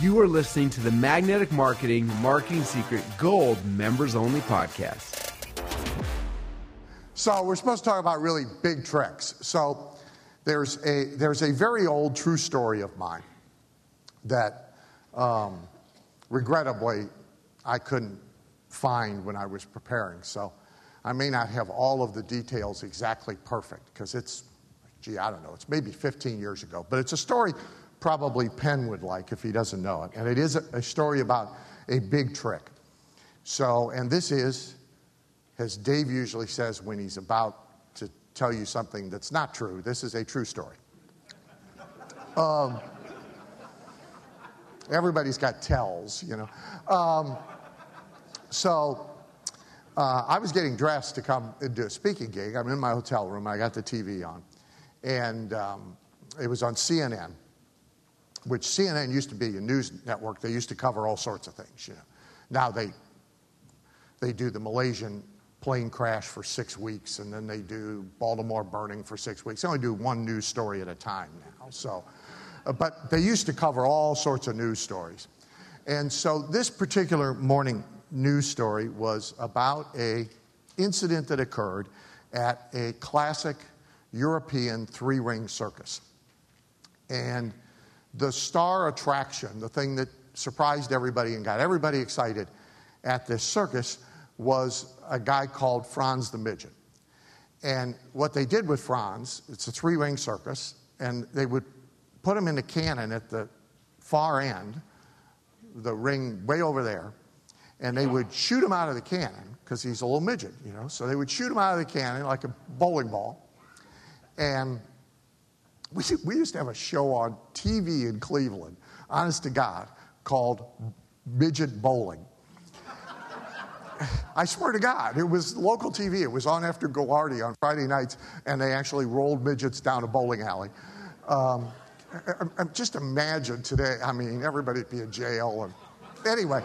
You are listening to the Magnetic Marketing Marketing Secret Gold Members Only Podcast. So we're supposed to talk about really big tricks. So there's a there's a very old true story of mine that um, regrettably I couldn't find when I was preparing. So I may not have all of the details exactly perfect because it's gee I don't know it's maybe 15 years ago, but it's a story probably Penn would like if he doesn't know it, and it is a, story about a big trick. So and this is as Dave usually says when he's about to tell you something that's not true, this is a true story. Um, everybody's got tells, you know. Um, so uh, I was getting dressed to come and do a speaking gig. I'm in my hotel room. I got the TV on, and um, it was on CNN, which CNN used to be a news network. They used to cover all sorts of things. You know, now they they do the Malaysian plane crash for six weeks, and then they do Baltimore burning for six weeks. They only do one news story at a time now. So, uh, but they used to cover all sorts of news stories. And so this particular morning news story was about a incident that occurred at a classic European three-ring circus. And the star attraction, the thing that surprised everybody and got everybody excited at this circus was a guy called Franz the Midget. And what they did with Franz, it's a three ring circus, and they would put him in a cannon at the far end, the ring way over there, and they would shoot him out of the cannon because he's a little midget, you know. So they would shoot him out of the cannon like a bowling ball. And we, we used to have a show on TV in Cleveland, honest to God, called Midget Bowling. I swear to God, it was local TV. It was on after Ghoulardi on Friday nights, and they actually rolled midgets down a bowling alley. Um, I, I, just imagine today, I mean, everybody'd be in jail. And, anyway,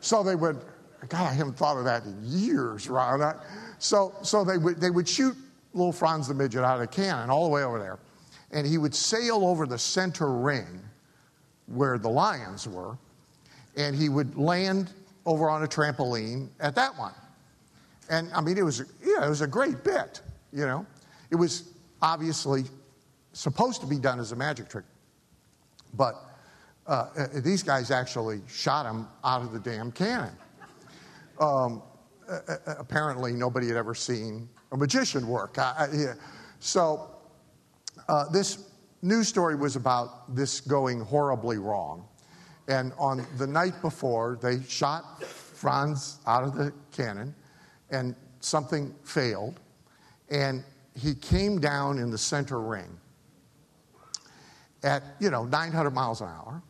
so they would, God, I haven't thought of that in years, Ron. so so they, would, they would shoot little Franz the Midget out of a cannon all the way over there, and he would sail over the center ring where the lions were, and he would land over on a trampoline at that one. And I mean, it was, yeah, it was a great bit, you know. It was obviously supposed to be done as a magic trick. But uh, uh these guys actually shot him out of the damn cannon. Um, apparently, nobody had ever seen a magician work. I, I, yeah. So, uh, this news story was about this going horribly wrong. And on the night before, they shot Franz out of the cannon, and something failed. And he came down in the center ring at, you know, 900 miles an hour,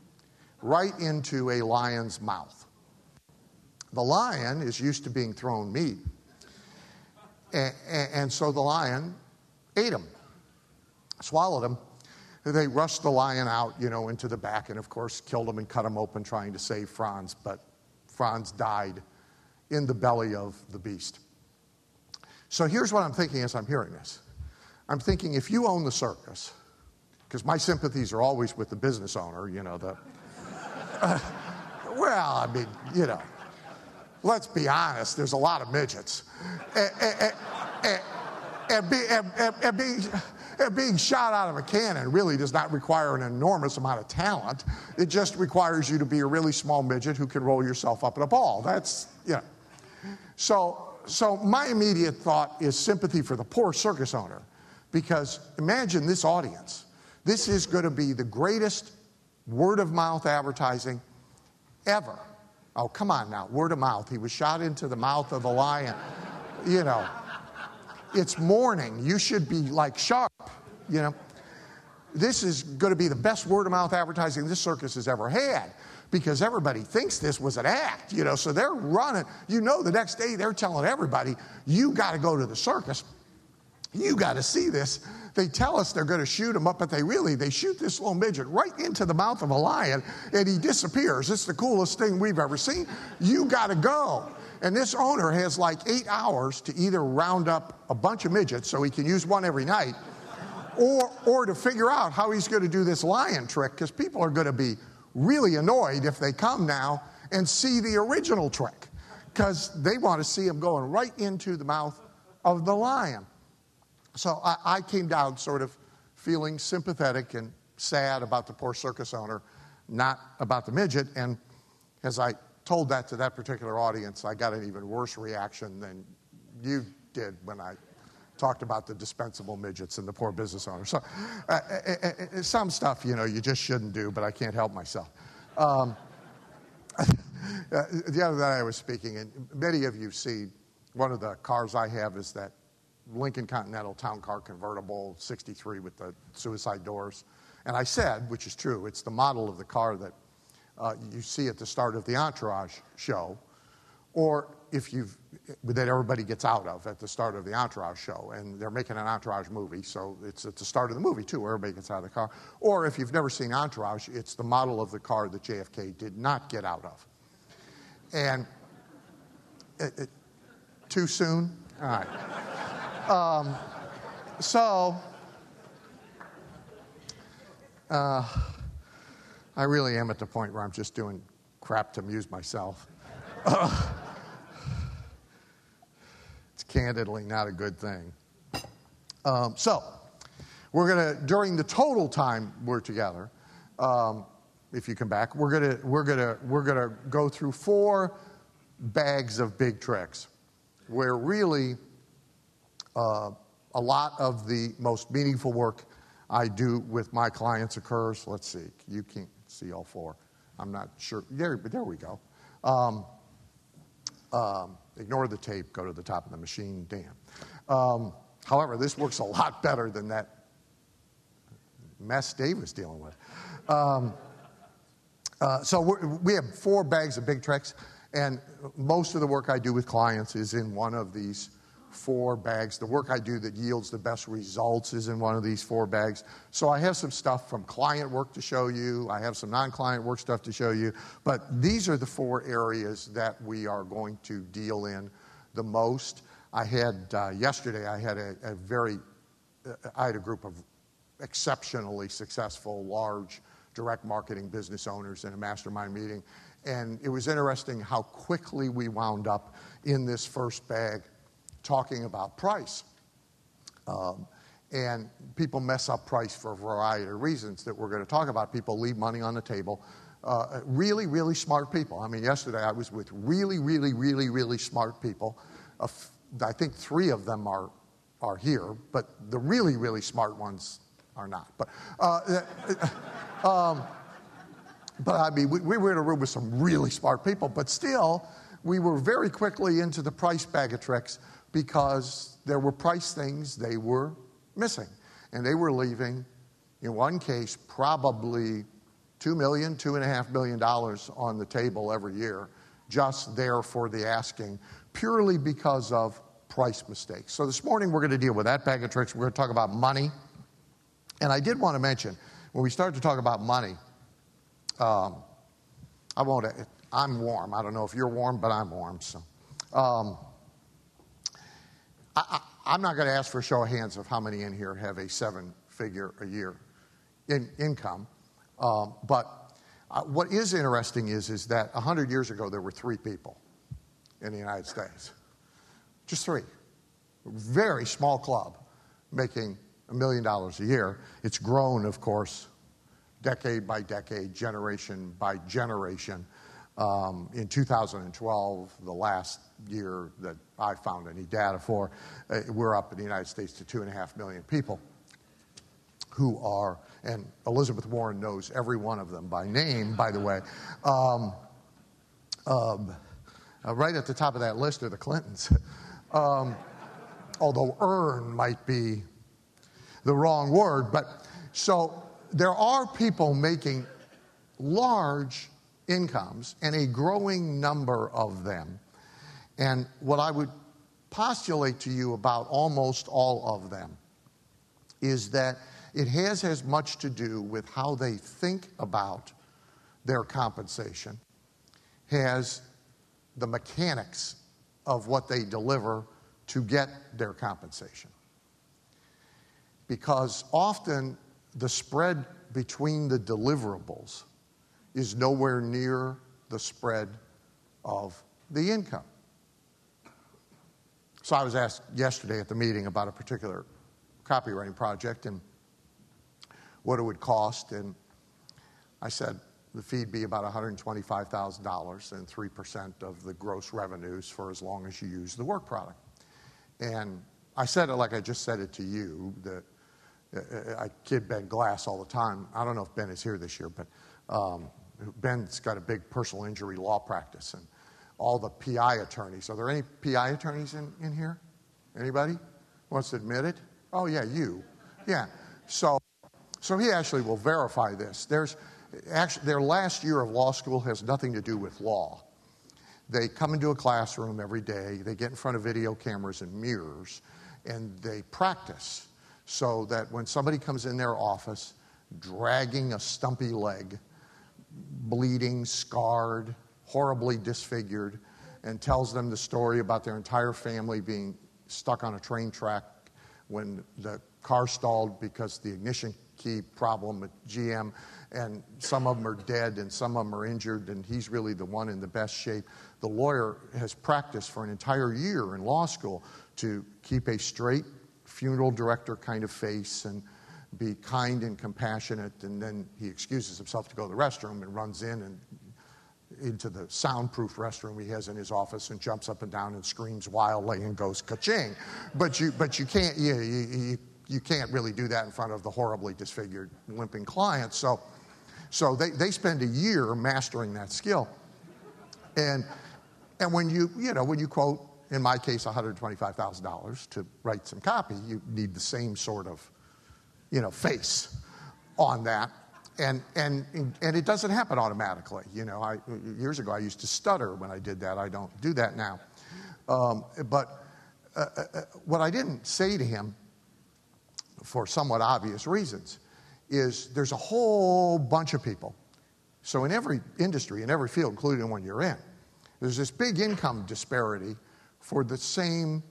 right into a lion's mouth. The lion is used to being thrown meat. And, and so the lion ate him, swallowed him, they rushed the lion out, you know, into the back and, of course, killed him and cut him open trying to save Franz. But Franz died in the belly of the beast. So here's what I'm thinking as I'm hearing this I'm thinking if you own the circus, because my sympathies are always with the business owner, you know, the. Uh, well, I mean, you know, let's be honest, there's a lot of midgets. And, and, and, and, be, and, being being shot out of a cannon really does not require an enormous amount of talent. It just requires you to be a really small midget who can roll yourself up in a ball. That's, you know. So, so my immediate thought is sympathy for the poor circus owner because imagine this audience. This is going to be the greatest word of mouth advertising ever. Oh, come on now, word of mouth. He was shot into the mouth of a lion. You know, it's morning. You should be like sharp, you know. This is going to be the best word of mouth advertising this circus has ever had because everybody thinks this was an act, you know. So they're running. You know, the next day they're telling everybody, you got to go to the circus. You got to see this. They tell us they're going to shoot him up, but they really they shoot this little midget right into the mouth of a lion, and he disappears. It's the coolest thing we've ever seen. You got to go. And this owner has like eight hours to either round up a bunch of midgets so he can use one every night, or, or to figure out how he's going to do this lion trick because people are going to be really annoyed if they come now and see the original trick because they want to see him going right into the mouth of the lion. So I, I, came down sort of feeling sympathetic and sad about the poor circus owner, not about the midget. And as I told that to that particular audience, I got an even worse reaction than you did when I talked about the dispensable midgets and the poor business owner. So, uh, uh, uh, uh, some stuff, you know, you just shouldn't do, but I can't help myself. Um, the other day I was speaking, and many of you see one of the cars I have is that Lincoln Continental Town Car Convertible 63 with the suicide doors. And I said, which is true, it's the model of the car that uh, you see at the start of the Entourage show, or if you've that everybody gets out of at the start of the Entourage show, and they're making an Entourage movie, so it's at the start of the movie too, everybody gets out of the car. Or if you've never seen Entourage, it's the model of the car that JFK did not get out of. And it, it, too soon? All right. Um, so, uh, I really am at the point where I'm just doing crap to amuse myself. Uh, candidly not a good thing. Um, so, we're going to, during the total time we're together, um, if you come back, we're going to, we're going to, we're going to go through four bags of big tricks where really uh, a lot of the most meaningful work I do with my clients occurs. Let's see, you can't see all four. I'm not sure. There, there we go. Um, um, ignore the tape, go to the top of the machine, damn. Um, however, this works a lot better than that mess Dave was dealing with. Um, uh, so we have four bags of big tricks, and most of the work I do with clients is in one of these four bags. The work I do that yields the best results is in one of these four bags. So I have some stuff from client work to show you, I have some non client work stuff to show you, but these are the four areas that we are going to deal in the most. I had uh, yesterday, I had a, a very, uh, I had a group of exceptionally successful, large direct marketing business owners in a mastermind meeting. And it was interesting how quickly we wound up in this first bag talking about price. Um, and people mess up price for a variety of reasons that we're going to talk about. People leave money on the table. Uh, really, really smart people. I mean, yesterday I was with really, really, really, really smart people. Uh, I think three of them are, are here, but the really, really smart ones are not. But, uh um, but I mean, we, we were in a room with some really smart people, but still, we were very quickly into the price bag of tricks because there were price things they were missing. And they were leaving, in one case, probably $2 million, $2.5 million on the table every year, just there for the asking, purely because of price mistakes. So this morning we're going to deal with that bag of tricks. We're going to talk about money. And I did want to mention, when we start to talk about money, um, I won't, I'm warm. I don't know if you're warm, but I'm warm. So. Um, I, am not going to ask for a show of hands of how many in here have a seven figure a year in income. Um, but uh, what is interesting is, is that 100 years ago there were three people in the United States. Just three. Very small club making a million dollars a year. It's grown, of course, decade by decade, generation by generation. Um, in 2012, the last year that I found any data for, uh, we're up in the United States to two and a half million people who are, and Elizabeth Warren knows every one of them by name, by the way. Um, um, uh, right at the top of that list are the Clintons. Um, although earn might be the wrong word, but so there are people making large incomes and a growing number of them. And what I would postulate to you about almost all of them is that it has as much to do with how they think about their compensation, has the mechanics of what they deliver to get their compensation. Because often the spread between the deliverables is nowhere near the spread of the income. So I was asked yesterday at the meeting about a particular copywriting project and what it would cost. And I said the fee would be about $125,000 and 3% of the gross revenues for as long as you use the work product. And I said it like I just said it to you that uh, I kid Ben Glass all the time. I don't know if Ben is here this year, but um, Ben's got a big personal injury law practice and all the PI attorneys. Are there any PI attorneys in, in here? Anybody wants to admit it? Oh, yeah, you. Yeah. So, so he actually will verify this. There's actually, their last year of law school has nothing to do with law. They come into a classroom every day, they get in front of video cameras and mirrors, and they practice so that when somebody comes in their office dragging a stumpy leg, bleeding, scarred, horribly disfigured, and tells them the story about their entire family being stuck on a train track when the car stalled because the ignition key problem at GM, and some of them are dead and some of them are injured, and he's really the one in the best shape. The lawyer has practiced for an entire year in law school to keep a straight funeral director kind of face and be kind and compassionate, and then he excuses himself to go to the restroom and runs in and into the soundproof restroom he has in his office and jumps up and down and screams wildly and goes ka-ching. But you, but you can't, you, you, you can't really do that in front of the horribly disfigured, limping client. So, so they, they spend a year mastering that skill. And, and when you, you know, when you quote, in my case, $125,000 to write some copy, you need the same sort of, you know, face on that and, and, and it doesn't happen automatically. You know, I, years ago I used to stutter when I did that. I don't do that now. Um, but uh, uh, uh, what I didn't say to him, for somewhat obvious reasons, is there's a whole bunch of people. So in every industry, in every field, including the one you're in, there's this big income disparity for the same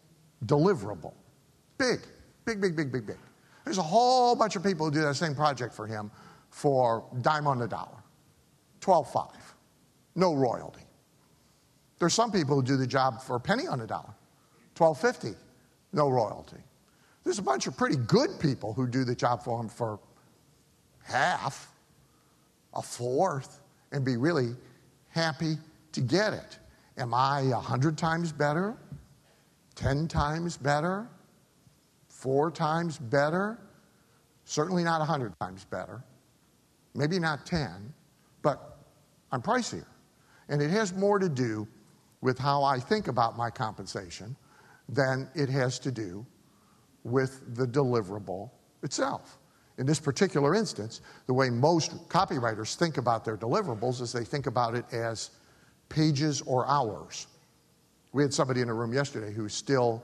deliverable. Big, big, big, big, big, big. There's a whole bunch of people who do that same project for him for dime on the dollar, 12.5, no royalty. There's some people who do the job for a penny on the dollar, 12.50, no royalty. There's a bunch of pretty good people who do the job for him for half, a fourth, and be really happy to get it. Am I a hundred times better? Ten times better? Four times better? Certainly not a hundred times better maybe not 10, but I'm pricier. And it has more to do with how I think about my compensation than it has to do with the deliverable itself. In this particular instance, the way most copywriters think about their deliverables is they think about it as pages or hours. We had somebody in a room yesterday who's still,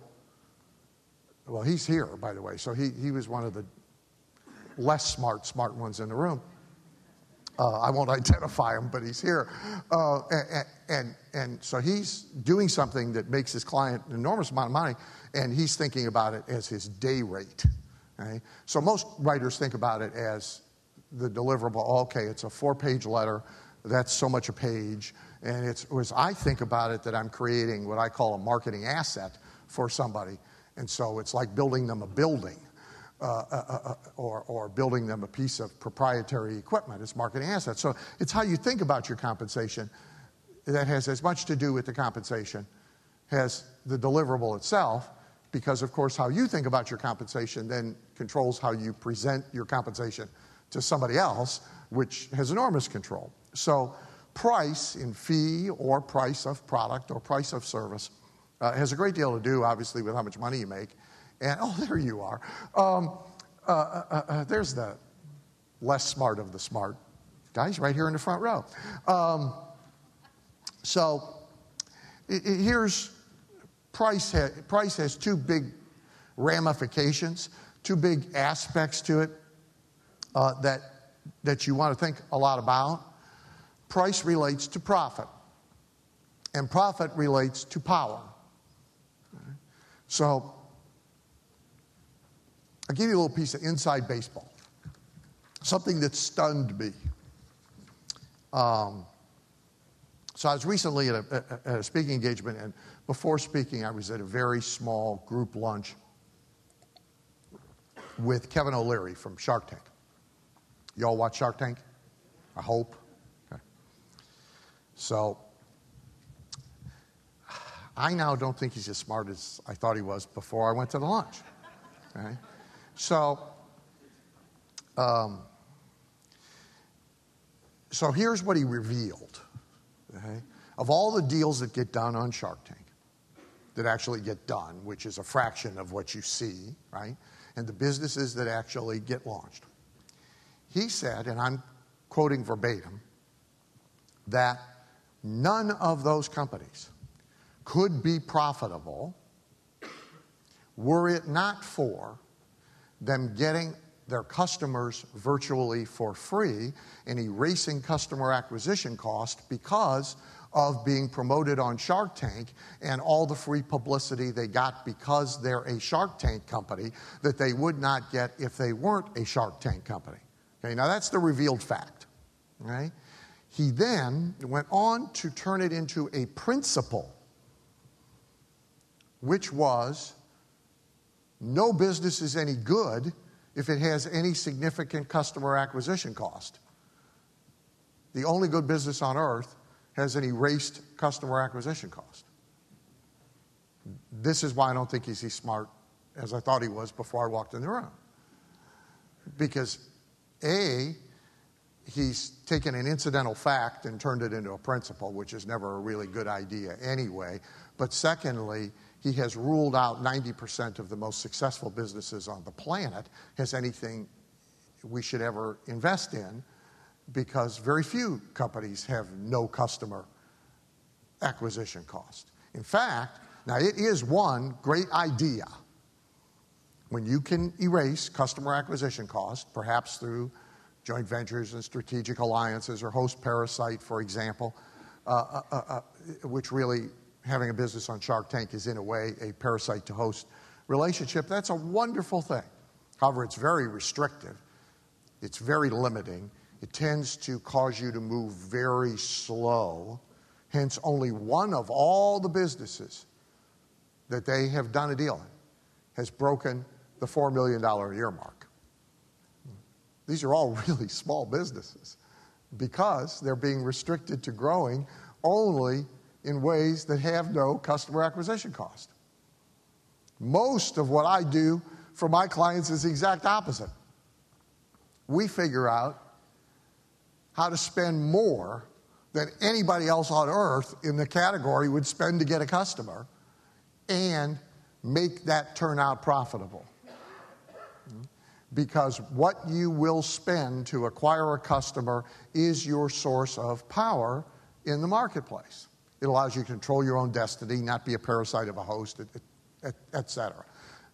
well, he's here, by the way, so he, he was one of the less smart, smart ones in the room. Uh, I won't identify him, but he's here. Uh, and, and, and so he's doing something that makes his client an enormous amount of money, and he's thinking about it as his day rate. Okay? So most writers think about it as the deliverable. Okay, it's a four page letter, that's so much a page. And it's as I think about it that I'm creating what I call a marketing asset for somebody. And so it's like building them a building. Uh, uh, uh, or, or building them a piece of proprietary equipment It's marketing assets. So it's how you think about your compensation that has as much to do with the compensation as the deliverable itself, because of course how you think about your compensation then controls how you present your compensation to somebody else, which has enormous control. So price in fee or price of product or price of service uh, has a great deal to do, obviously, with how much money you make and oh, there you are. Um, uh, uh, uh, uh, there's the less smart of the smart guys right here in the front row. Um, so it, it, here's price. Ha- price has two big ramifications, two big aspects to it uh, that that you want to think a lot about. Price relates to profit, and profit relates to power. So I'll give you a little piece of inside baseball, something that stunned me. Um, so I was recently at a, at a speaking engagement, and before speaking, I was at a very small group lunch with Kevin O'Leary from Shark Tank. Y'all watch Shark Tank? I hope. Okay. So I now don't think he's as smart as I thought he was before I went to the lunch. Okay? So, um, so here's what he revealed. Okay? Of all the deals that get done on Shark Tank, that actually get done, which is a fraction of what you see, right? And the businesses that actually get launched. He said, and I'm quoting verbatim, that none of those companies could be profitable were it not for them getting their customers virtually for free and erasing customer acquisition cost because of being promoted on Shark Tank and all the free publicity they got because they're a Shark Tank company that they would not get if they weren't a Shark Tank company. Okay, now that's the revealed fact. Right? He then went on to turn it into a principle, which was no business is any good if it has any significant customer acquisition cost. The only good business on earth has an erased customer acquisition cost. This is why I don't think he's as smart as I thought he was before I walked in the room. Because, A, he's taken an incidental fact and turned it into a principle, which is never a really good idea anyway. But secondly, he has ruled out 90% of the most successful businesses on the planet as anything we should ever invest in because very few companies have no customer acquisition cost. In fact, now it is one great idea when you can erase customer acquisition cost, perhaps through joint ventures and strategic alliances or host parasite, for example, uh, uh, uh, which really having a business on Shark Tank is, in a way, a parasite to host relationship. That's a wonderful thing. However, it's very restrictive, it's very limiting. It tends to cause you to move very slow. Hence, only one of all the businesses that they have done a deal in has broken the $4 million a year mark. These are all really small businesses because they're being restricted to growing only in ways that have no customer acquisition cost. Most of what I do for my clients is the exact opposite. We figure out how to spend more than anybody else on earth in the category would spend to get a customer and make that turn out profitable. Because what you will spend to acquire a customer is your source of power in the marketplace. It allows you to control your own destiny, not be a parasite of a host, etc. Et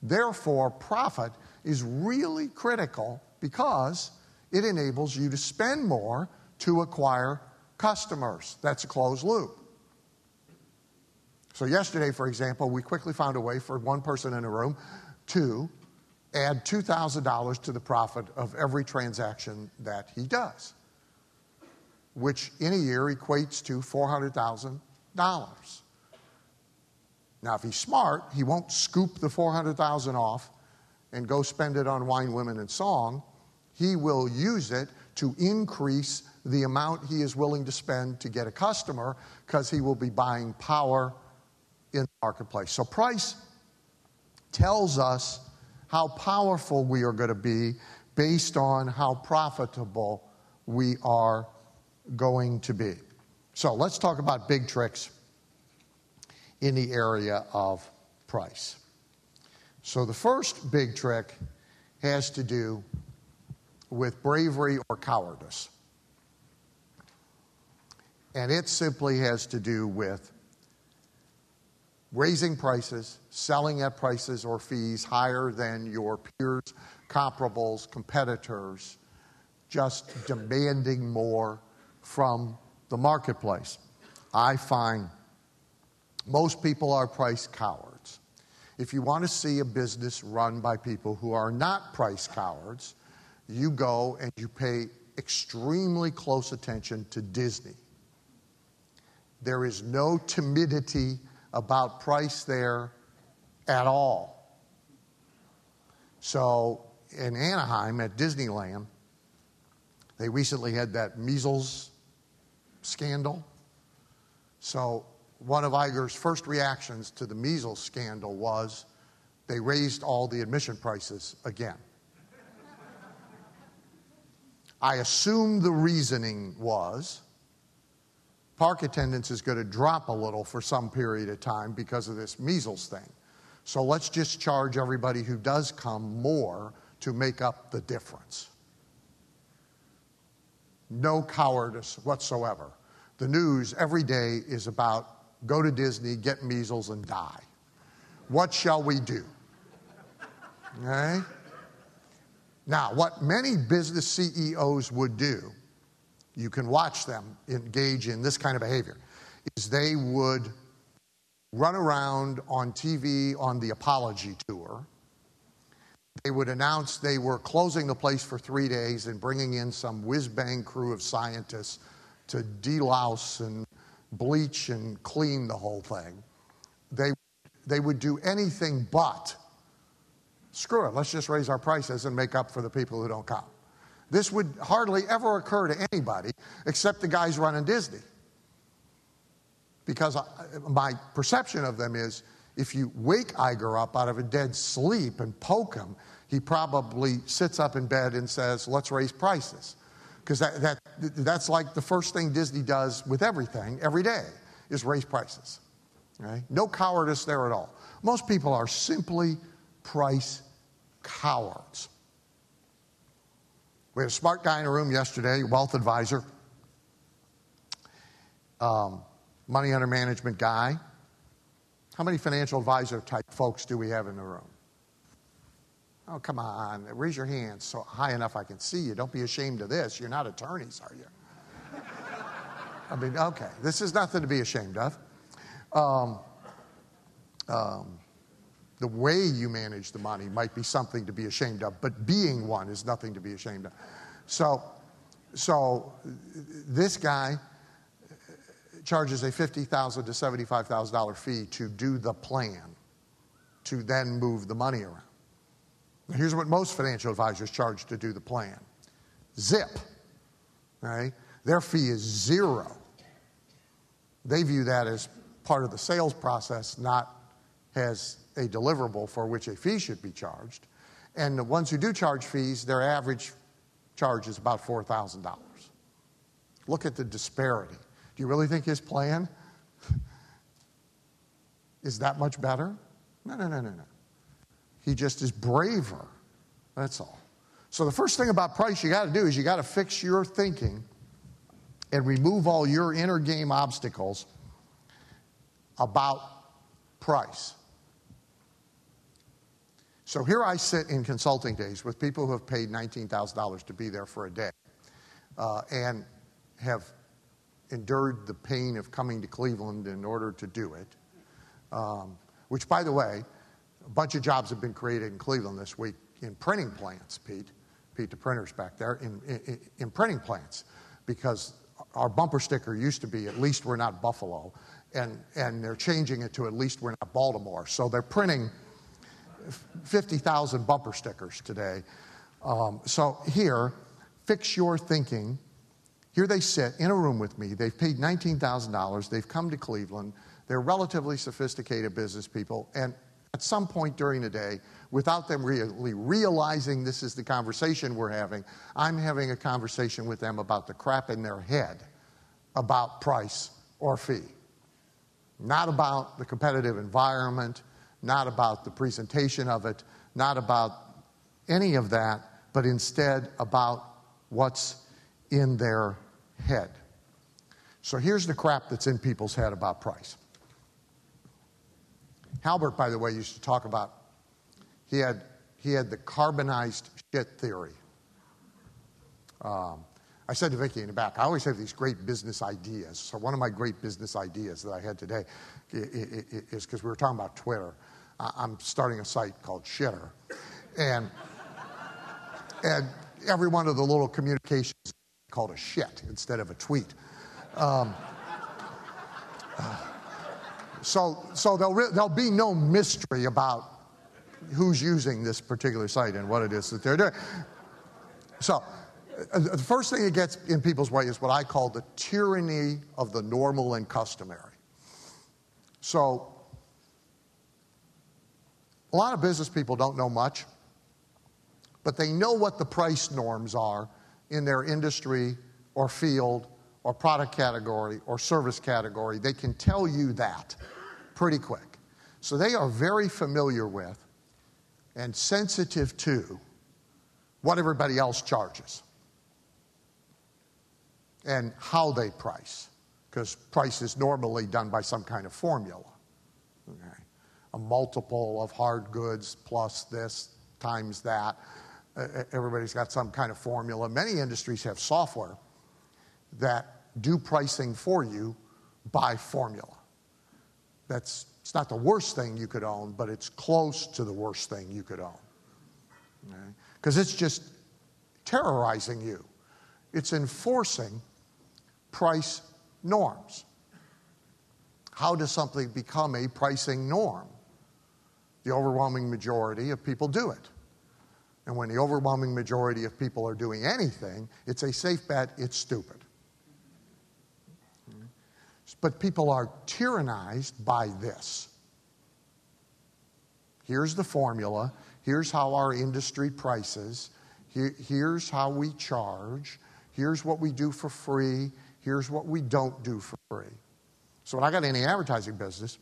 Therefore, profit is really critical because it enables you to spend more to acquire customers. That's a closed loop. So, yesterday, for example, we quickly found a way for one person in a room to add $2,000 to the profit of every transaction that he does, which in a year equates to 400,000 dollars. Now, if he's smart, he won't scoop the 400,000 off and go spend it on wine, women, and song. He will use it to increase the amount he is willing to spend to get a customer because he will be buying power in the marketplace. So, price tells us how powerful we are going to be based on how profitable we are going to be. So let's talk about big tricks in the area of price. So the first big trick has to do with bravery or cowardice. And it simply has to do with raising prices, selling at prices or fees higher than your peers, comparables, competitors, just demanding more from the marketplace. I find most people are price cowards. If you want to see a business run by people who are not price cowards, you go and you pay extremely close attention to Disney. There is no timidity about price there at all. So in Anaheim at Disneyland, they recently had that measles scandal. So one of Iger's first reactions to the measles scandal was they raised all the admission prices again. I assume the reasoning was park attendance is going to drop a little for some period of time because of this measles thing. So let's just charge everybody who does come more to make up the difference. No cowardice whatsoever. The news every day is about go to Disney, get measles, and die. What shall we do? Okay? Now, what many business CEOs would do, you can watch them engage in this kind of behavior, is they would run around on TV on the apology tour. They would announce they were closing the place for three days and bringing in some whiz bang crew of scientists to delouse and bleach and clean the whole thing. They, they would do anything but Screw it, let's just raise our prices and make up for the people who don't come. This would hardly ever occur to anybody except the guys running Disney. Because uh, my perception of them is if you wake Iger up out of a dead sleep and poke him, he probably sits up in bed and says, Let's raise prices. Because that, that, that's like the first thing Disney does with everything every day is raise prices. Right? No cowardice there at all. Most people are simply price cowards. We had a smart guy in a room yesterday, wealth advisor, um, money under management guy. How many financial advisor type folks do we have in the room? Oh, come on. Raise your hands so high enough I can see you. Don't be ashamed of this. You're not attorneys, are you? I mean, okay. This is nothing to be ashamed of. Um, um, the way you manage the money might be something to be ashamed of, but being one is nothing to be ashamed of. So, so this guy charges a 50,000 to $75,000 fee to do the plan, to then move the money around. Here's what most financial advisors charge to do the plan zip. Right? Their fee is zero. They view that as part of the sales process, not as a deliverable for which a fee should be charged. And the ones who do charge fees, their average charge is about $4,000. Look at the disparity. Do you really think his plan is that much better? No, no, no, no, no. He just is braver. That's all. So, the first thing about price you got to do is you got to fix your thinking and remove all your inner game obstacles about price. So here I sit in consulting days with people who have paid $19,000 to be there for a day uh, and have endured the pain of coming to Cleveland in order to do it. Um, which, by the way, a bunch of jobs have been created in Cleveland this week in printing plants, Pete. Pete, the printer's back there, in, in, in printing plants, because our bumper sticker used to be at least we're not Buffalo, and, and they're changing it to at least we're not Baltimore. So they're printing 50,000 bumper stickers today. Um, so here, fix your thinking. Here they sit in a room with me. They've paid $19,000. They've come to Cleveland. They're relatively sophisticated business people. And at some point during the day, without them really realizing this is the conversation we're having, I'm having a conversation with them about the crap in their head about price or fee. Not about the competitive environment, not about the presentation of it, not about any of that, but instead about what's in their head. So here's the crap that's in people's head about price. Halbert, by the way, used to talk about he had he had the carbonized shit theory. Um, I said to Vicki in the back, I always have these great business ideas. So one of my great business ideas that I had today is because we were talking about Twitter. I'm starting a site called Shitter. And, and every one of the little communications called a shit instead of a tweet. Um, so so there'll, re- there'll be no mystery about who's using this particular site and what it is that they're doing. So uh, the first thing that gets in people's way is what I call the tyranny of the normal and customary. So a lot of business people don't know much, but they know what the price norms are in their industry or field or product category or service category. They can tell you that pretty quick. So they are very familiar with and sensitive to what everybody else charges and how they price, because price is normally done by some kind of formula. Okay. A multiple of hard goods plus this times that. Everybody's got some kind of formula. Many industries have software that do pricing for you by formula. That's it's not the worst thing you could own, but it's close to the worst thing you could own. Because it's just terrorizing you. It's enforcing price norms. How does something become a pricing norm? The overwhelming majority of people do it. And when the overwhelming majority of people are doing anything, it's a safe bet, it's stupid. But people are tyrannized by this. Here's the formula. Here's how our industry prices. Here, here's how we charge. Here's what we do for free. Here's what we don't do for free. So, when I got in advertising business,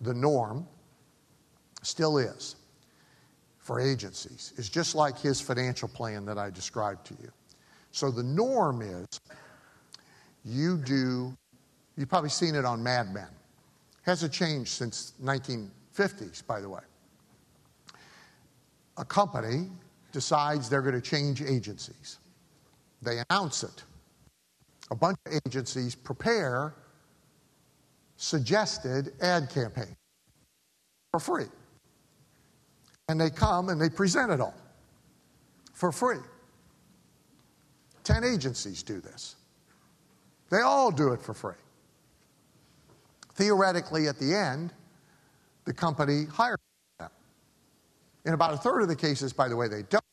the norm still is for agencies is just like his financial plan that I described to you. So, the norm is you do You've probably seen it on Mad Men. Hasn't changed since 1950s, by the way. A company decides they're going to change agencies. They announce it. A bunch of agencies prepare suggested ad campaigns for free. And they come and they present it all for free. Ten agencies do this. They all do it for free. Theoretically, at the end, the company hires them. In about a third of the cases, by the way, they don't.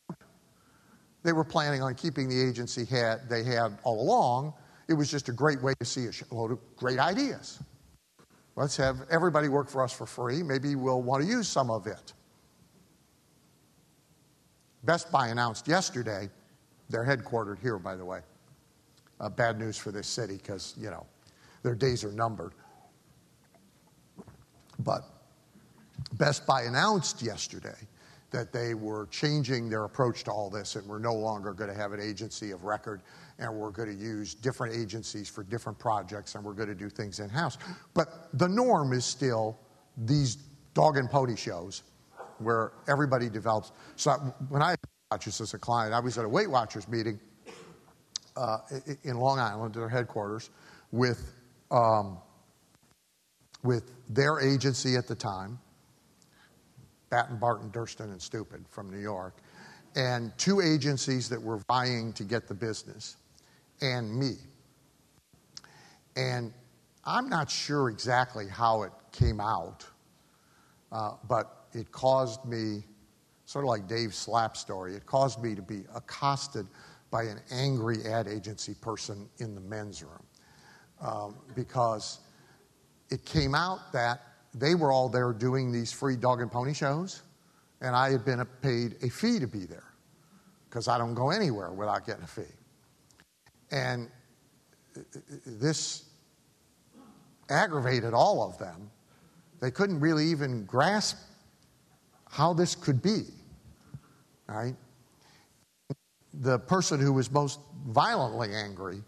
They were planning on keeping the agency had, they had all along. It was just a great way to see a load of great ideas. Let's have everybody work for us for free. Maybe we'll want to use some of it. Best Buy announced yesterday, they're headquartered here, by the way. Uh, bad news for this city because, you know, their days are numbered. But Best Buy announced yesterday that they were changing their approach to all this and we're no longer going to have an agency of record and we're going to use different agencies for different projects and we're going to do things in house. But the norm is still these dog and pony shows where everybody develops. So when I watch this as a client, I was at a Weight Watchers meeting uh, in Long Island, their headquarters, with um, with their agency at the time, Batten, Barton, Durstine, and Stupid from New York, and two agencies that were vying to get the business, and me. And I'm not sure exactly how it came out, uh, but it caused me, sort of like Dave's slap story, it caused me to be accosted by an angry ad agency person in the men's room um, because it came out that they were all there doing these free dog and pony shows, and I had been paid a fee to be there because I don't go anywhere without getting a fee. And this aggravated all of them. They couldn't really even grasp how this could be. Right? The person who was most violently angry,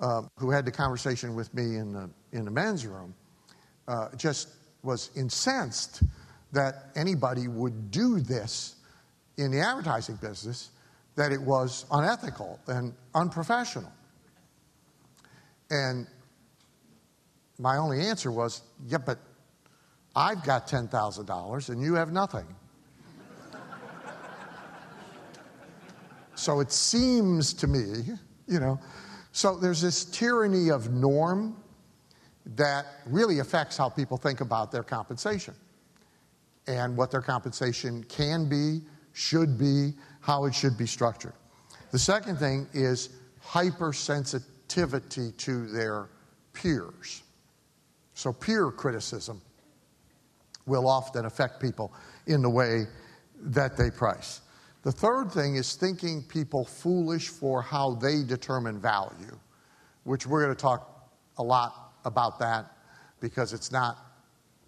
uh, who had the conversation with me in the, in the men's room, uh, just was incensed that anybody would do this in the advertising business, that it was unethical and unprofessional. And my only answer was, yeah, but I've got $10,000 and you have nothing. so it seems to me you know. So there's this tyranny of norm that really affects how people think about their compensation and what their compensation can be, should be, how it should be structured. The second thing is hypersensitivity to their peers. So, peer criticism will often affect people in the way that they price. The third thing is thinking people foolish for how they determine value, which we're going to talk a lot about that because it's not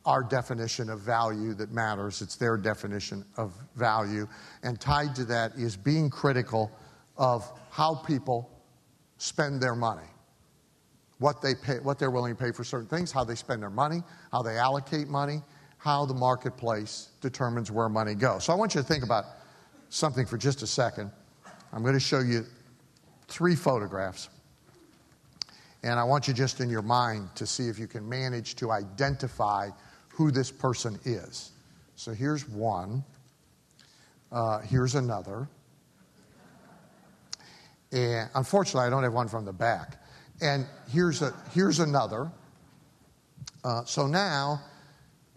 our definition of value that matters, it's their definition of value. And tied to that is being critical of how people spend their money. What, they pay, what they're willing to pay for certain things, how they spend their money, how they allocate money, how the marketplace determines where money goes. So I want you to think about something for just a second. I'm going to show you three photographs. And I want you just in your mind to see if you can manage to identify who this person is. So here's one. Uh, here's another. And unfortunately, I don't have one from the back. And here's, a, here's another. Uh, so now,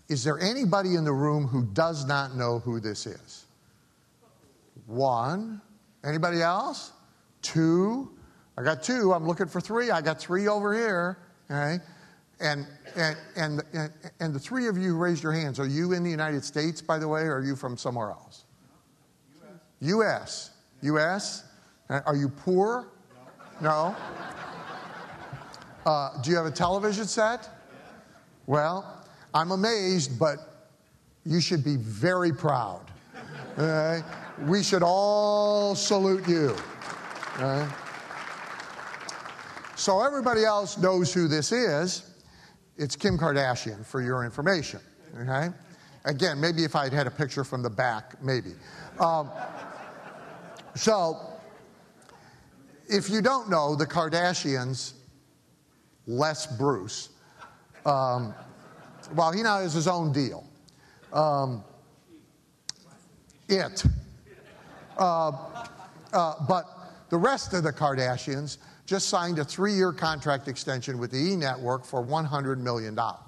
is there anybody in the room who does not know who this is? One. Anybody else? Two. I got two. I'm looking for three. I got three over here. Okay? And, and, and, and, and the three of you raised your hands. Are you in the United States, by the way, or are you from somewhere else? U.S. U.S.? Uh, are you poor? No. Uh, do you have a television set? Well, I'm amazed, but you should be very proud. Okay? We should all salute you. Okay? So everybody else knows who this is. It's Kim Kardashian, for your information. Okay? Again, maybe if I'd had a picture from the back, maybe. Um, so, if you don't know, the Kardashians, Les Bruce, um, well, he now has his own deal. Um, it. Uh, uh, but the rest of the Kardashians just signed a three year contract extension with the E Network for $100 million. All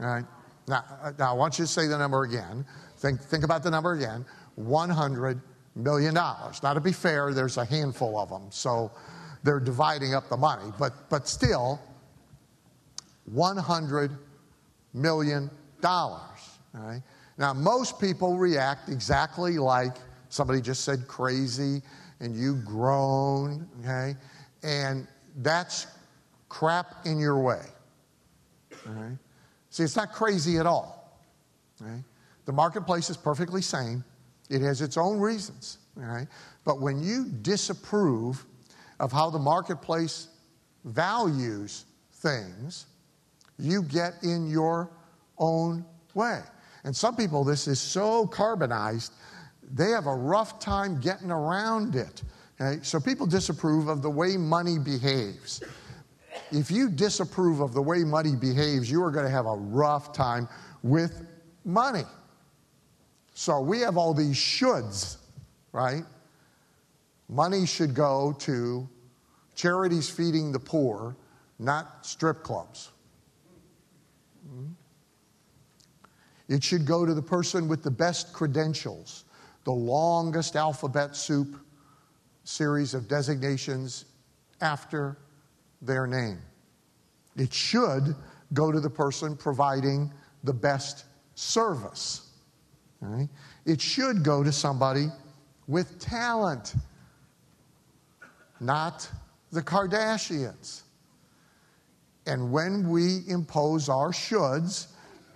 right? Now, uh, now, I want you to say the number again. Think, think about the number again $100 million. Now, to be fair, there's a handful of them, so they're dividing up the money, but, but still, $100 million. Right? Now, most people react exactly like somebody just said crazy and you groan, okay? And that's crap in your way. Right? See, it's not crazy at all. Right? The marketplace is perfectly sane. It has its own reasons. Right? But when you disapprove of how the marketplace values things, you get in your own way. And some people, this is so carbonized, they have a rough time getting around it. Okay? So people disapprove of the way money behaves. If you disapprove of the way money behaves, you are going to have a rough time with money. So we have all these shoulds, right? Money should go to charities feeding the poor, not strip clubs. Hmm? It should go to the person with the best credentials, the longest alphabet soup series of designations after their name. It should go to the person providing the best service. Right? It should go to somebody with talent, not the Kardashians. And when we impose our shoulds,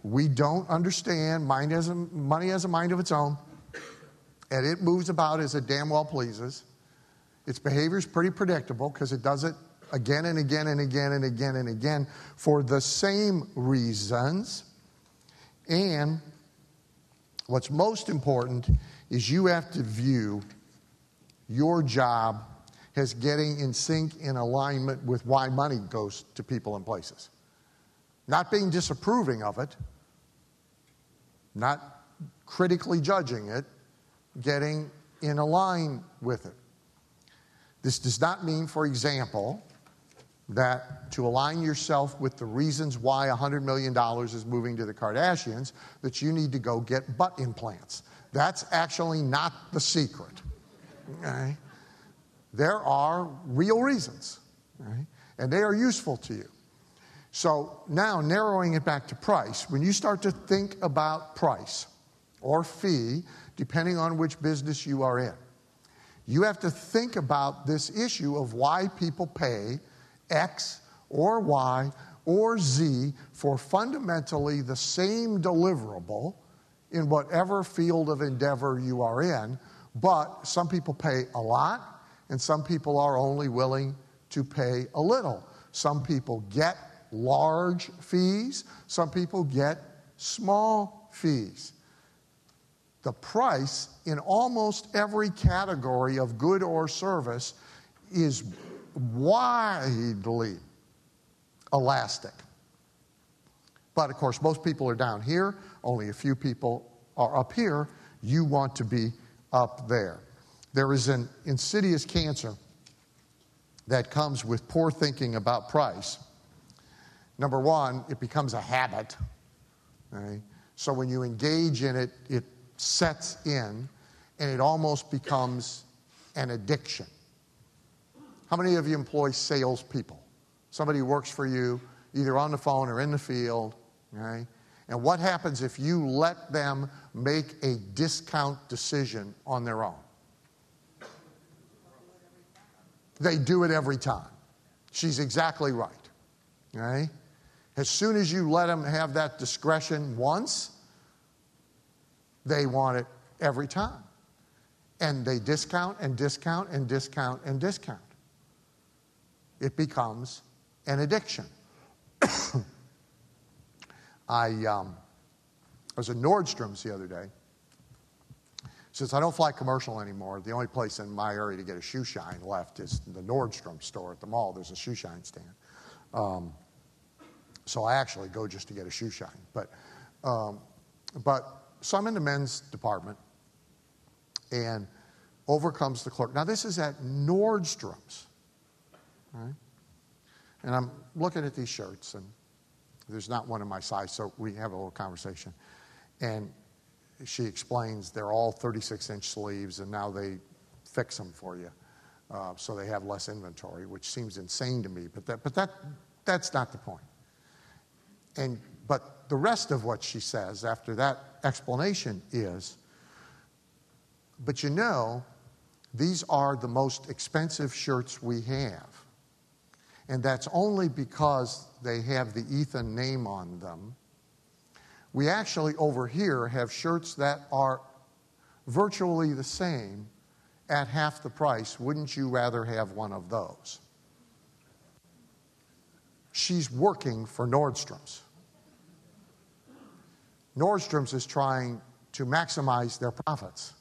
we don't understand. Mind has a, money has a mind of its own, and it moves about as it damn well pleases. Its behavior is pretty predictable because it does it again and again and again and again and again for the same reasons. And what's most important is you have to view your job as getting in sync, in alignment with why money goes to people and places. Not being disapproving of it, not critically judging it, getting in align with it. This does not mean, for example, that to align yourself with the reasons why $100 million is moving to the Kardashians, that you need to go get butt implants. That's actually not the secret. Okay? There are real reasons, right? and they are useful to you. So now, narrowing it back to price, when you start to think about price or fee, depending on which business you are in, you have to think about this issue of why people pay X or Y or Z for fundamentally the same deliverable in whatever field of endeavor you are in, but some people pay a lot and some people are only willing to pay a little. Some people get large fees, some people get small fees. The price in almost every category of good or service is widely elastic. But of course, most people are down here, only a few people are up here. You want to be up there. There is an insidious cancer that comes with poor thinking about price. Number one, it becomes a habit. Right? So when you engage in it, it sets in and it almost becomes an addiction. How many of you employ salespeople? Somebody works for you, either on the phone or in the field, right? And what happens if you let them make a discount decision on their own? They do it every time. She's exactly right. Right? As soon as you let them have that discretion once, they want it every time. And they discount and discount and discount and discount it becomes an addiction. I, um, was at Nordstrom's the other day. Since I don't fly commercial anymore, the only place in my area to get a shoe shine left is the Nordstrom store at the mall. There's a shoe shine stand. Um, so I actually go just to get a shoe shine. But, um, but so I'm in the men's department, and over comes the clerk. Now, this is at Nordstrom's. Right? And I'm looking at these shirts, and there's not one in my size, so we have a little conversation. And she explains they're all 36 inch sleeves, and now they fix them for you. Uh, so they have less inventory, which seems insane to me, but, that, but that, that's not the point. And, but the rest of what she says after that explanation is but you know, these are the most expensive shirts we have. And that's only because they have the Eton name on them. We actually, over here, have shirts that are virtually the same at half the price. Wouldn't you rather have one of those? She's working for Nordstrom's. Nordstrom's is trying to maximize their profits.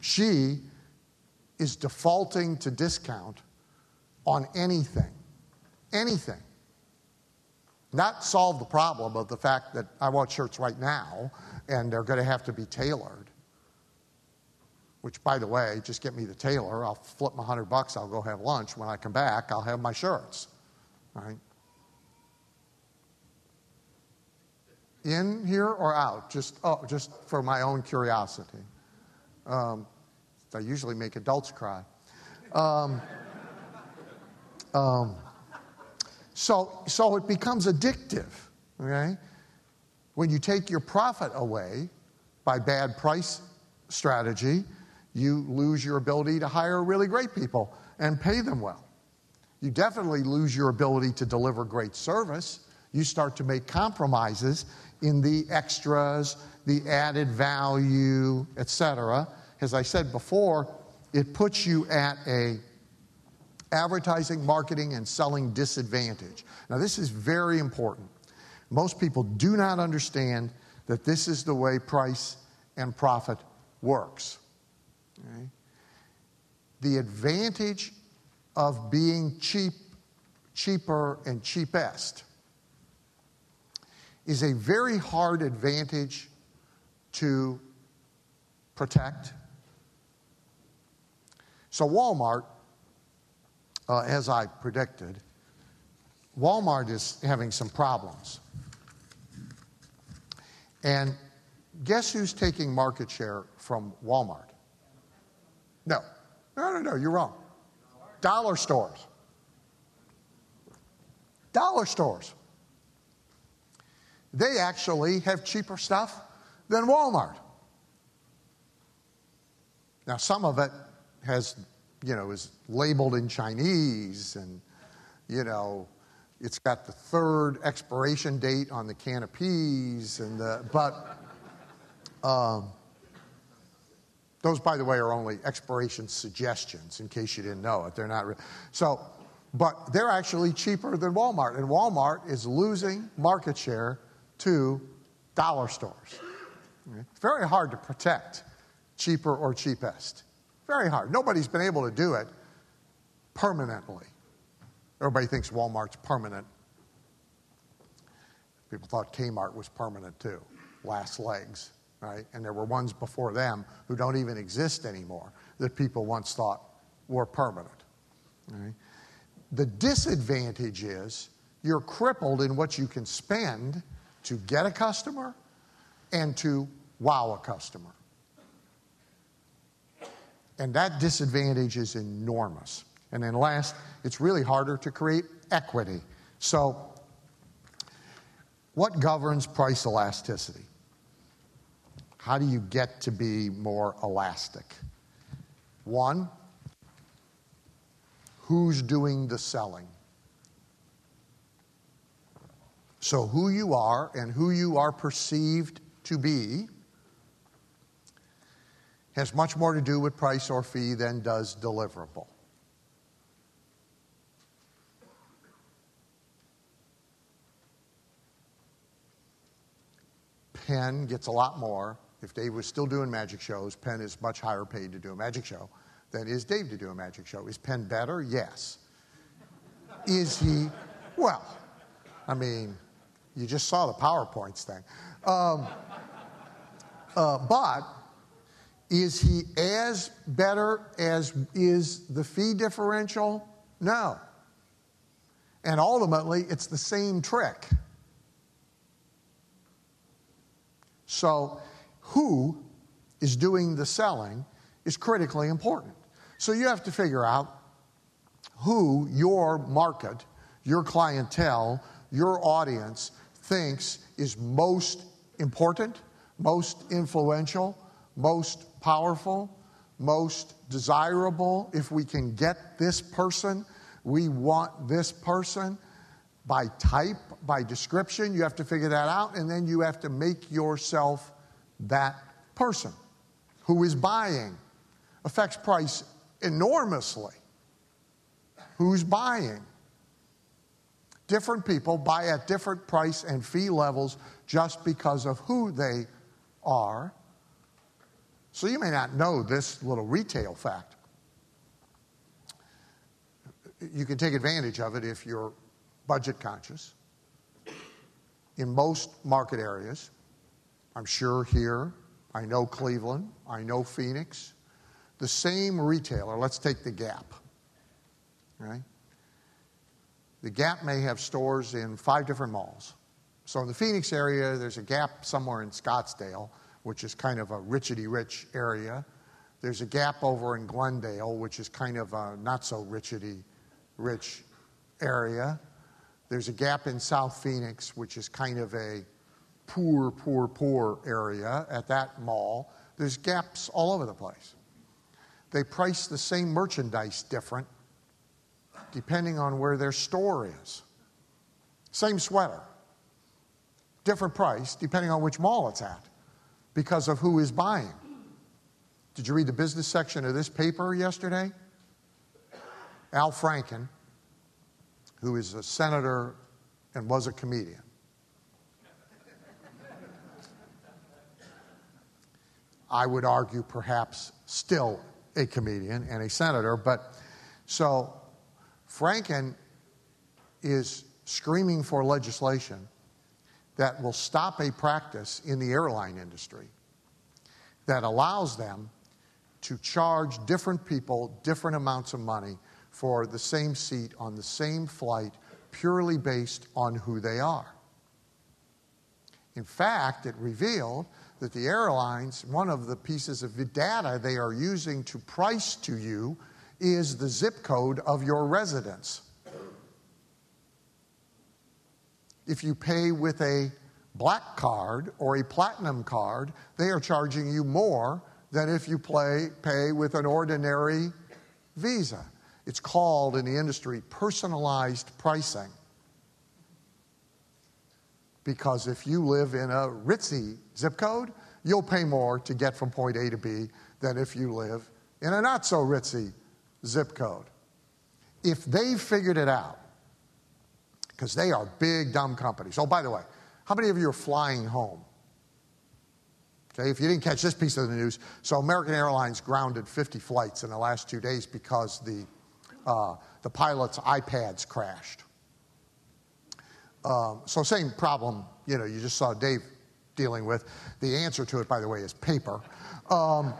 She is defaulting to discount on anything anything. Not solve the problem of the fact that I want shirts right now and they're going to have to be tailored. Which, by the way, just get me the tailor. I'll flip my hundred bucks. I'll go have lunch. When I come back, I'll have my shirts. Right? In here or out? Just oh, just for my own curiosity. Um, I usually make adults cry. Um, um, so, so it becomes addictive, okay? When you take your profit away by bad price strategy, you lose your ability to hire really great people and pay them well. You definitely lose your ability to deliver great service. You start to make compromises in the extras, the added value, etc. As I said before, it puts you at a advertising, marketing, and selling disadvantage. Now, this is very important. Most people do not understand that this is the way price and profit works. Okay? The advantage of being cheap, cheaper, and cheapest is a very hard advantage to protect. So, Walmart uh, as I predicted, Walmart is having some problems. And guess who's taking market share from Walmart? No. No, no, no, you're wrong. Dollar stores. Dollar stores. They actually have cheaper stuff than Walmart. Now, some of it has, you know, is labeled in Chinese and, you know, it's got the third expiration date on the can of peas and the, but um, those, by the way, are only expiration suggestions in case you didn't know it. They're not, so, but they're actually cheaper than Walmart, and Walmart is losing market share to dollar stores. It's very hard to protect cheaper or cheapest. Very hard. Nobody's been able to do it permanently. Everybody thinks Walmart's permanent. People thought Kmart was permanent too, last legs, right? And there were ones before them who don't even exist anymore that people once thought were permanent. Right? The disadvantage is you're crippled in what you can spend to get a customer and to wow a customer. And that disadvantage is enormous. And then last, it's really harder to create equity. So, what governs price elasticity? How do you get to be more elastic? One, who's doing the selling? So, who you are and who you are perceived to be has much more to do with price or fee than does deliverable. Penn gets a lot more. If Dave was still doing magic shows, Penn is much higher paid to do a magic show than is Dave to do a magic show. Is Penn better? Yes. Is he? Well, I mean, you just saw the PowerPoints thing. Um, uh, but is he as better as is the fee differential? No. And ultimately, it's the same trick. So, who is doing the selling is critically important. So, you have to figure out who your market, your clientele, your audience thinks is most important, most influential, most powerful, most desirable. If we can get this person, we want this person by type, by description. You have to figure that out, and then you have to make yourself that person who is buying. Affects price enormously. Who's buying? Different people buy at different price and fee levels just because of who they are. So you may not know this little retail fact. You can take advantage of it if you're budget conscious. In most market areas, I'm sure here, I know Cleveland, I know Phoenix, the same retailer, let's take the Gap, right? The Gap may have stores in five different malls. So in the Phoenix area, there's a Gap somewhere in Scottsdale, which is kind of a richety rich area. There's a Gap over in Glendale, which is kind of a not so richety rich area. There's a Gap in South Phoenix, which is kind of a poor, poor, poor area at that mall. There's gaps all over the place. They price the same merchandise different depending on where their store is. Same sweater, different price depending on which mall it's at because of who is buying. Did you read the business section of this paper yesterday? Al Franken, who is a senator and was a comedian. I would argue perhaps still a comedian and a senator, but so Franken is screaming for legislation that will stop a practice in the airline industry that allows them to charge different people different amounts of money for the same seat on the same flight purely based on who they are. In fact, it revealed that the airlines, one of the pieces of data they are using to price to you is the zip code of your residence. If you pay with a black card or a platinum card, they are charging you more than if you play, pay with an ordinary visa. It's called in the industry personalized pricing. Because if you live in a ritzy zip code, you'll pay more to get from point A to B than if you live in a not so ritzy zip code. If they figured it out, because they are big, dumb companies. Oh, by the way, how many of you are flying home? Okay, if you didn't catch this piece of the news, so American Airlines grounded 50 flights in the last two days because the, uh, the pilots' iPads crashed. Um, so, same problem, you know, you just saw Dave dealing with. The answer to it, by the way, is paper. Um,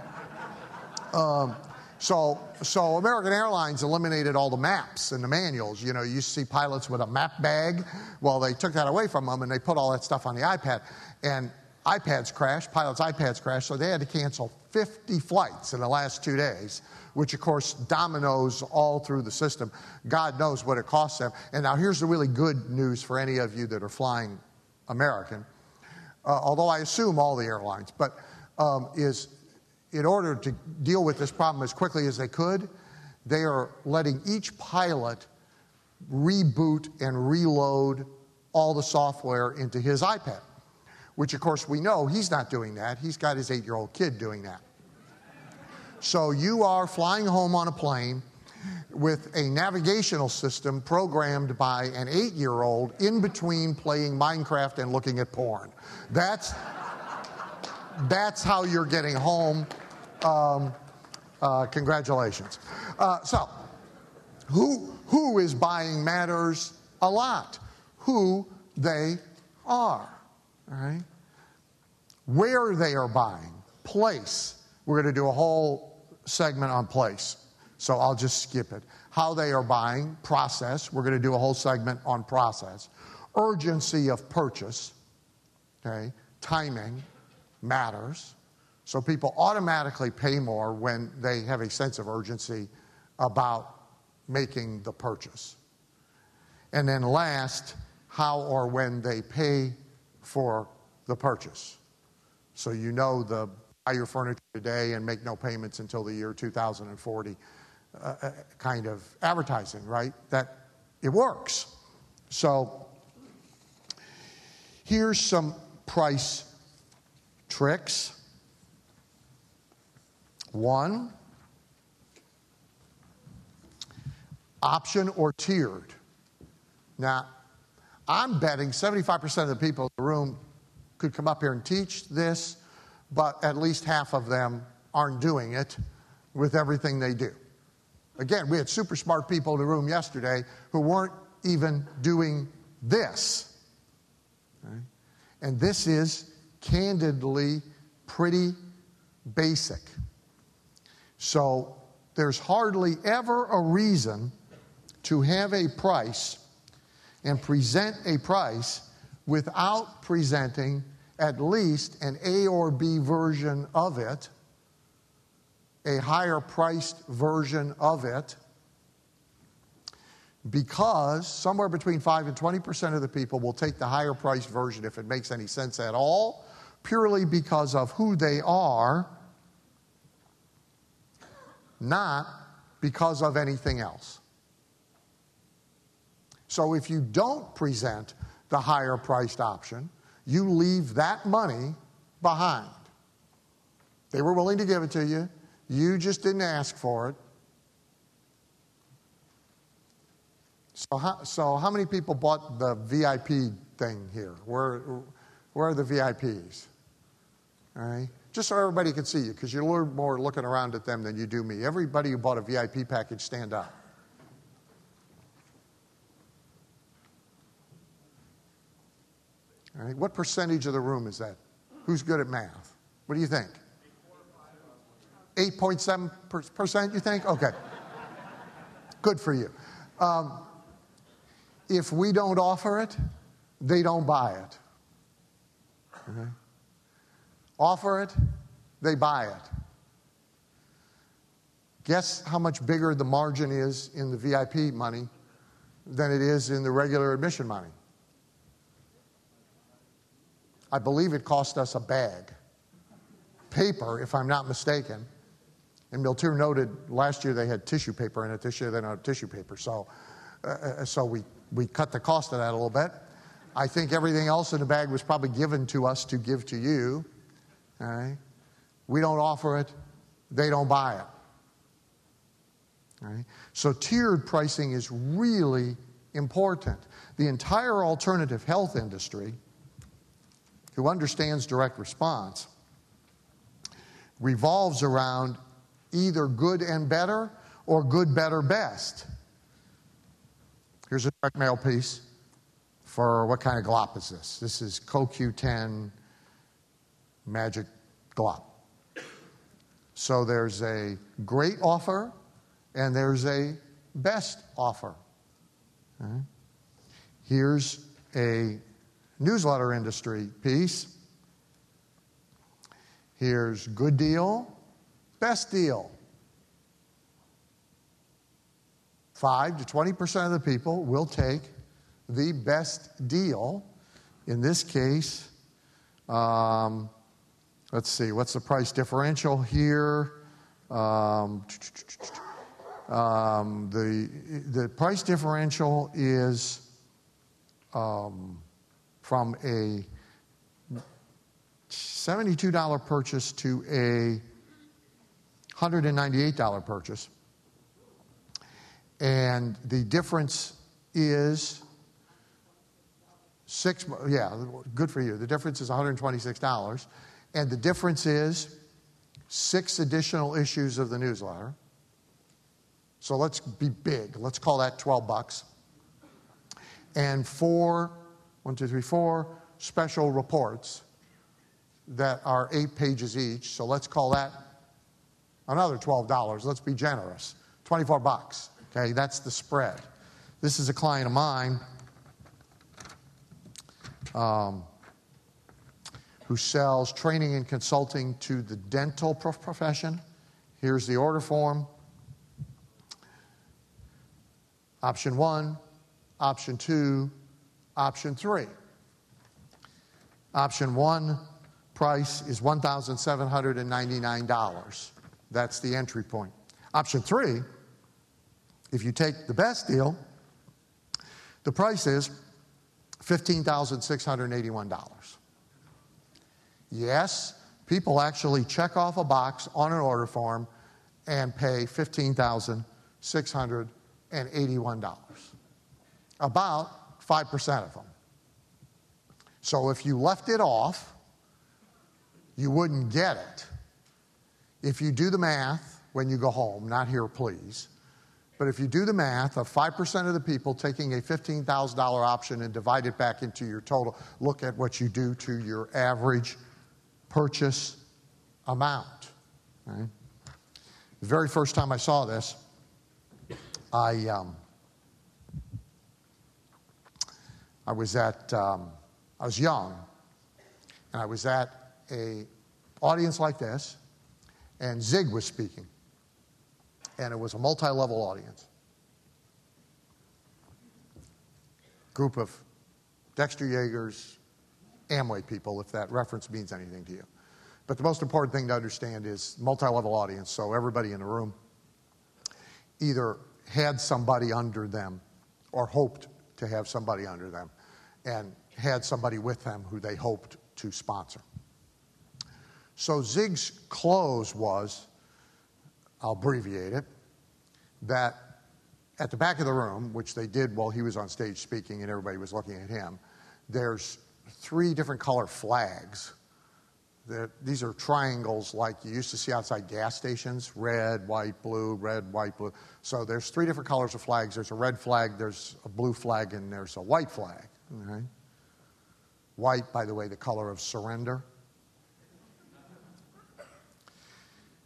um, so, so American Airlines eliminated all the maps and the manuals. You know, you see pilots with a map bag. Well, they took that away from them and they put all that stuff on the iPad. And iPads crashed, pilots' iPads crashed, so they had to cancel 50 flights in the last two days, which of course dominoes all through the system. God knows what it costs them. And now here's the really good news for any of you that are flying American, uh, although I assume all the airlines, but um, is in order to deal with this problem as quickly as they could, they are letting each pilot reboot and reload all the software into his iPad which of course we know he's not doing that. He's got his eight year old kid doing that. So you are flying home on a plane with a navigational system programmed by an eight year old in between playing Minecraft and looking at porn. That's, that's how you're getting home. Um, uh, congratulations. Uh, so, who, who is buying matters a lot? Who they are. Right? Where they are buying, place. We're going to do a whole segment on place, so I'll just skip it. How they are buying, process. We're going to do a whole segment on process. Urgency of purchase, okay? Timing matters. So people automatically pay more when they have a sense of urgency about making the purchase. And then last, how or when they pay for the purchase. So you know the buy your furniture today and make no payments until the year 2040 uh, uh, kind of advertising, right? That it works. So here's some price tricks. One, option or tiered. Now, I'm betting 75% of the people in the room could come up here and teach this, but at least half of them aren't doing it with everything they do. Again, we had super smart people in the room yesterday who weren't even doing this. Right? And this is candidly pretty basic. So there's hardly ever a reason to have a price and present a price without presenting at least an A or B version of it, a higher priced version of it, because somewhere between 5 and 20% of the people will take the higher priced version if it makes any sense at all, purely because of who they are, not because of anything else. So if you don't present the higher priced option, you leave that money behind. They were willing to give it to you, you just didn't ask for it. So how, so how many people bought the VIP thing here? Where, where are the VIPs? All right? Just so everybody can see you, because you learn more looking around at them than you do me. Everybody who bought a VIP package, stand up. All right, what percentage of the room is that? Who's good at math? What do you think? 8.7%, you think? Okay. Good for you. Um, if we don't offer it, they don't buy it. Okay? Offer it, they buy it. Guess how much bigger the margin is in the VIP money than it is in the regular admission money? I believe it cost us a bag. Paper, if I'm not mistaken. And Miltier noted last year they had tissue paper in it. This year they don't have tissue paper. So, uh, uh so we, we cut the cost of that a little bit. I think everything else in the bag was probably given to us to give to you. Right? We don't offer it, they don't buy it. Right? So tiered pricing is really important. The entire alternative health industry, who understands direct response, revolves around either good and better or good, better, best. Here's a direct mail piece for what kind of glop is this? This is CoQ10 Magic Glop. So there's a great offer and there's a best offer. Okay. Here's a newsletter industry piece. Here's good deal, best deal. 5 to 20% of the people will take the best deal. In this case, um, let's see, what's the price differential here? Um, um, the, the price differential is um, from a $72 purchase to a $198 purchase. And the difference is Six, yeah, good for you. The difference is $126. And the difference is six additional issues of the newsletter. So let's be big. Let's call that 12 bucks. And four, one, two, three, four special reports that are eight pages each. So let's call that another $12. Let's be generous. 24 bucks. Okay, that's the spread. This is a client of mine um, who sells training and consulting to the dental profession. Here's the order form. Option one, option two, option three. Option one price is $1,799. That's the entry point. Option three, if you take the best deal, the price is $15,681. Yes, people actually check off a box on an order form and pay $15,681. About 5% of them. So if you left it off, you wouldn't get it. If you do the math when you go home, not here, please, but if you do the math of 5% of the people taking a $15,000 option and divide it back into your total, look at what you do to your average purchase amount. Right? The very first time I saw this, I, um, I was at, um, I was young, and I was at a audience like this, and Zig was speaking and it was a multi level audience. Group of Dexter Yagers, Amway people, if that reference means anything to you. But the most important thing to understand is multi level audience, so everybody in the room either had somebody under them or hoped to have somebody under them and had somebody with them who they hoped to sponsor. So Zig's close was I'll abbreviate it, that at the back of the room, which they did while he was on stage speaking and everybody was looking at him, there's three different color flags. these are triangles like you used to see outside gas stations red, white, blue, red, white, blue. So there's three different colors of flags. There's a red flag, there's a blue flag, and there's a white flag. White, by the way, the color of surrender.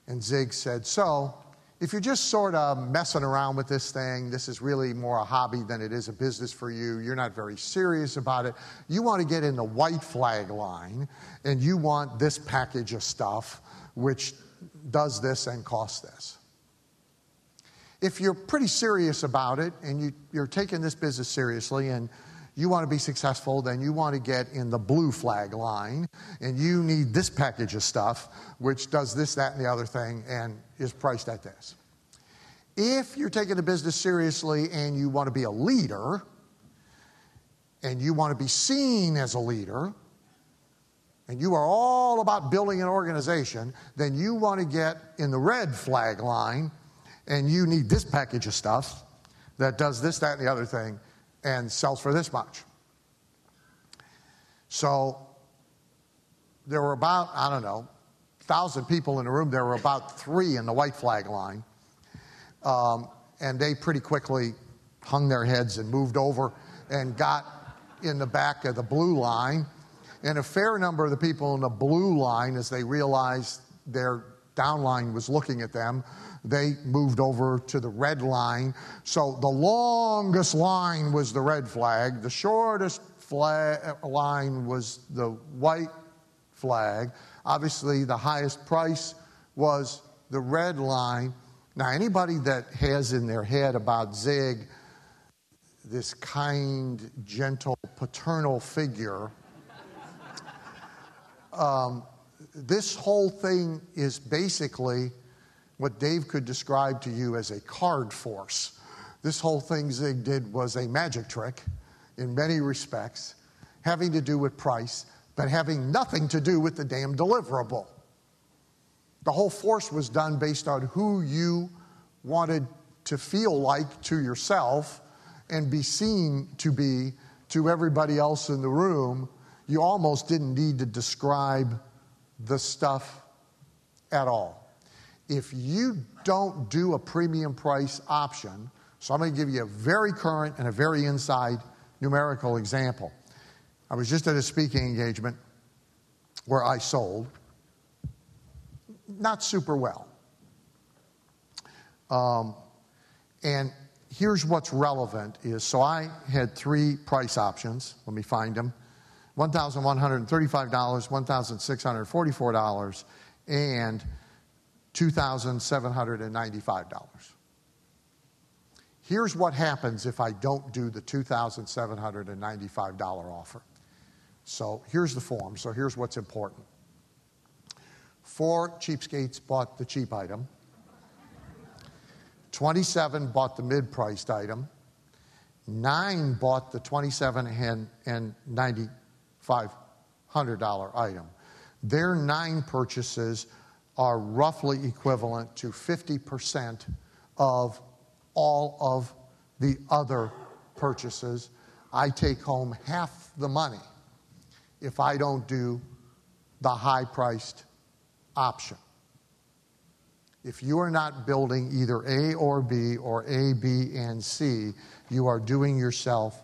And Zig said, So, if you're just sort of messing around with this thing, this is really more a hobby than it is a business for you. You're not very serious about it. You want to get in the white flag line and you want this package of stuff which does this and costs this. If you're pretty serious about it and you, you're taking this business seriously and you want to be successful, then you want to get in the blue flag line, and you need this package of stuff, which does this, that, and the other thing, and is priced at this. If you're taking the business seriously and you want to be a leader, and you want to be seen as a leader, and you are all about building an organization, then you want to get in the red flag line, and you need this package of stuff that does this, that, and the other thing, and sells for this much. So there were about, I don't know, 1,000 people in the room. There were about three in the white flag line. Um, and they pretty quickly hung their heads and moved over and got in the back of the blue line. And a fair number of the people in the blue line, as they realized their downline was looking at them, they moved over to the red line. So the longest line was the red flag, the shortest flag, line was the white flag. Obviously, the highest price was the red line. Now, anybody that has in their head about Zig this kind, gentle, paternal figure, um, this whole thing is basically what Dave could describe to you as a card force. This whole thing Zig did was a magic trick in many respects, having to do with price, but having nothing to do with the damn deliverable. The whole force was done based on who you wanted to feel like to yourself and be seen to be to everybody else in the room. You almost didn't need to describe the stuff at all if you don't do a premium price option, so I'm going to give you a very current and a very inside numerical example. I was just at a speaking engagement where I sold, not super well. Um, and here's what's relevant is so I had three price options. Let me find them. $1,135, $1,644, and $2,795. Here's what happens if I don't do the $2,795 offer. So here's the form. So here's what's important. Four cheapskates bought the cheap item. 27 bought the mid priced item. Nine bought the 27 and $9,500 item. Their nine purchases are roughly equivalent to 50% of all of the other purchases. I take home half the money if I don't do the high priced option. If you are not building either A or B or A, B, and C, you are doing yourself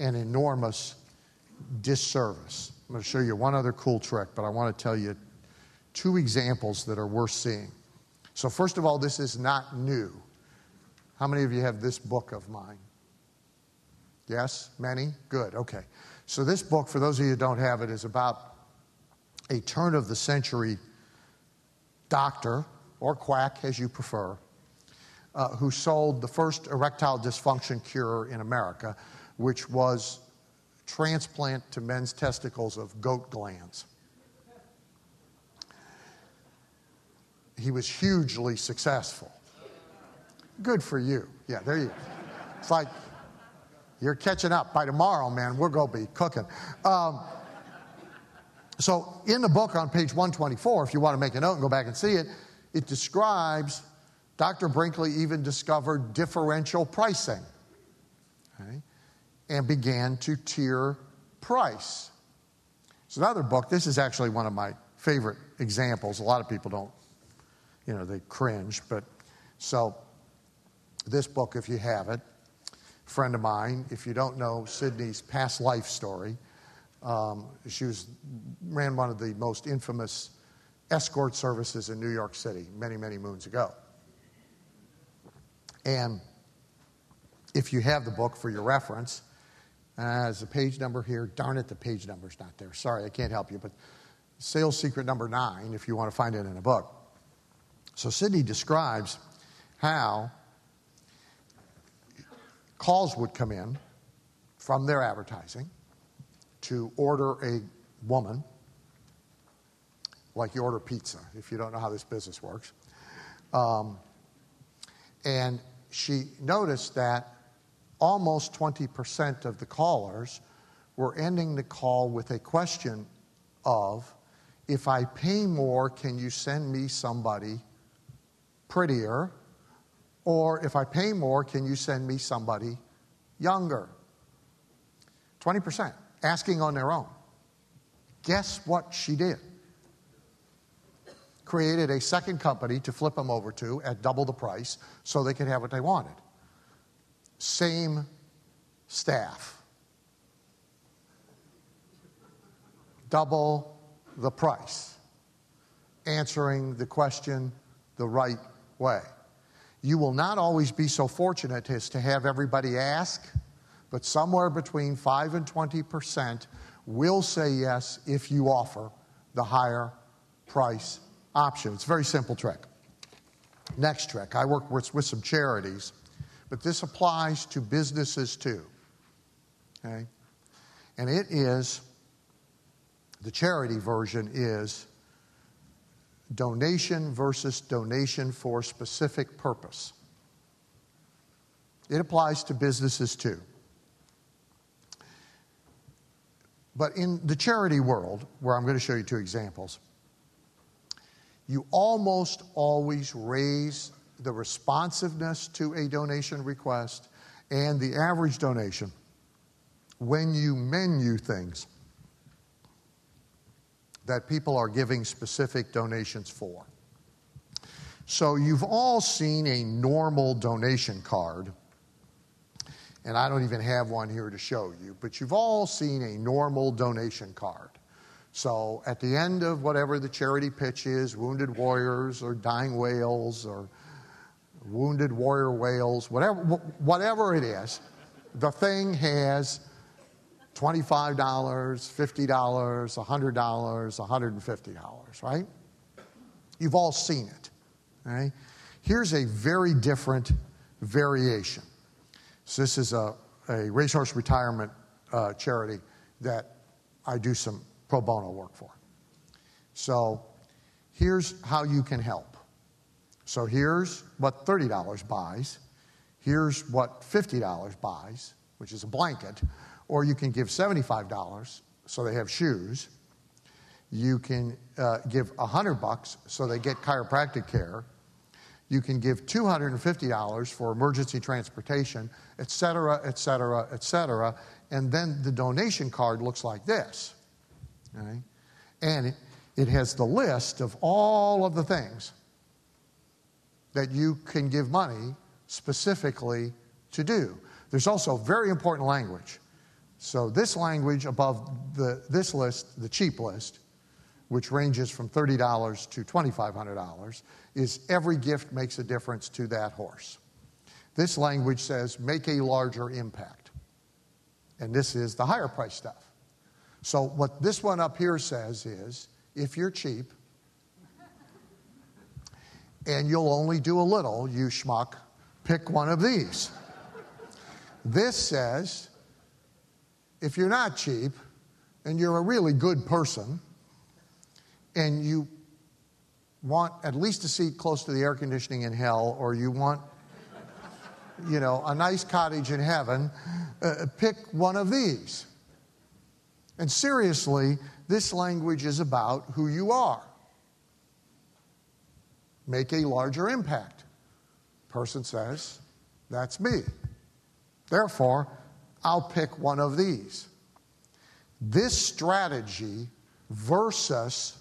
an enormous disservice. I'm going to show you one other cool trick, but I want to tell you two examples that are worth seeing. So, first of all, this is not new. How many of you have this book of mine? Yes? Many? Good, okay. So, this book, for those of you who don't have it, is about a turn of the century doctor, or quack as you prefer, uh, who sold the first erectile dysfunction cure in America, which was transplant to men's testicles of goat glands. he was hugely successful. Good for you. Yeah, there you go. It's like you're catching up. By tomorrow, man, we're going to be cooking. Um, so, in the book on page 124, if you want to make a note and go back and see it, it describes Dr. Brinkley even discovered differential pricing okay, and began to tier price. It's another book. This is actually one of my favorite examples. A lot of people don't you know, they cringe. But so, this book, if you have it, friend of mine, if you don't know Sydney's past life story, um, she was, ran one of the most infamous escort services in New York City many, many moons ago. And if you have the book for your reference, uh, the page number here. Darn it, the page number's not there. Sorry, I can't help you. But sales secret number nine, if you want to find it in a book. So Sydney describes how calls would come in from their advertising to order a woman, like you order pizza, if you don't know how this business works. Um, and she noticed that almost 20% of the callers were ending the call with a question of, if I pay more, can you send me somebody prettier? Or if I pay more, can you send me somebody younger? 20% asking on their own. Guess what she did? Created a second company to flip them over to at double the price so they could have what they wanted. Same staff. Double the price. Answering the question the right way. You will not always be so fortunate as to have everybody ask, but somewhere between 5 and 20 percent will say yes if you offer the higher price option. It's a very simple trick. Next trick I work with, with some charities, but this applies to businesses too. Okay? And it is the charity version is donation versus donation for specific purpose. It applies to businesses too. But in the charity world, where I'm going to show you two examples, you almost always raise the responsiveness to a donation request and the average donation when you menu things that people are giving specific donations for. So you've all seen a normal donation card, and I don't even have one here to show you, but you've all seen a normal donation card. So at the end of whatever the charity pitch is, Wounded Warriors or Dying Whales or Wounded Warrior Whales, whatever, whatever it is, the thing has $25, $50, $100, $150, right? You've all seen it. Right? Here's a very different variation. So, this is a, a racehorse retirement uh, charity that I do some pro bono work for. So, here's how you can help. So, here's what $30 buys, here's what $50 buys, which is a blanket or you can give $75 so they have shoes. You can uh, give 100 bucks so they get chiropractic care. You can give $250 for emergency transportation, et cetera, et cetera, et cetera. And then the donation card looks like this. And it, it has the list of all of the things that you can give money specifically to do. There's also very important language. So this language above the, this list, the cheap list, which ranges from $30 to $2,500, is every gift makes a difference to that horse. This language says make a larger impact. And this is the higher price stuff. So what this one up here says is if you're cheap and you'll only do a little, you schmuck, pick one of these. This says if you're not cheap and you're a really good person and you want at least a seat close to the air conditioning in hell or you want you know a nice cottage in heaven uh, pick one of these. And seriously this language is about who you are make a larger impact person says that's me therefore I'll pick one of these. This strategy versus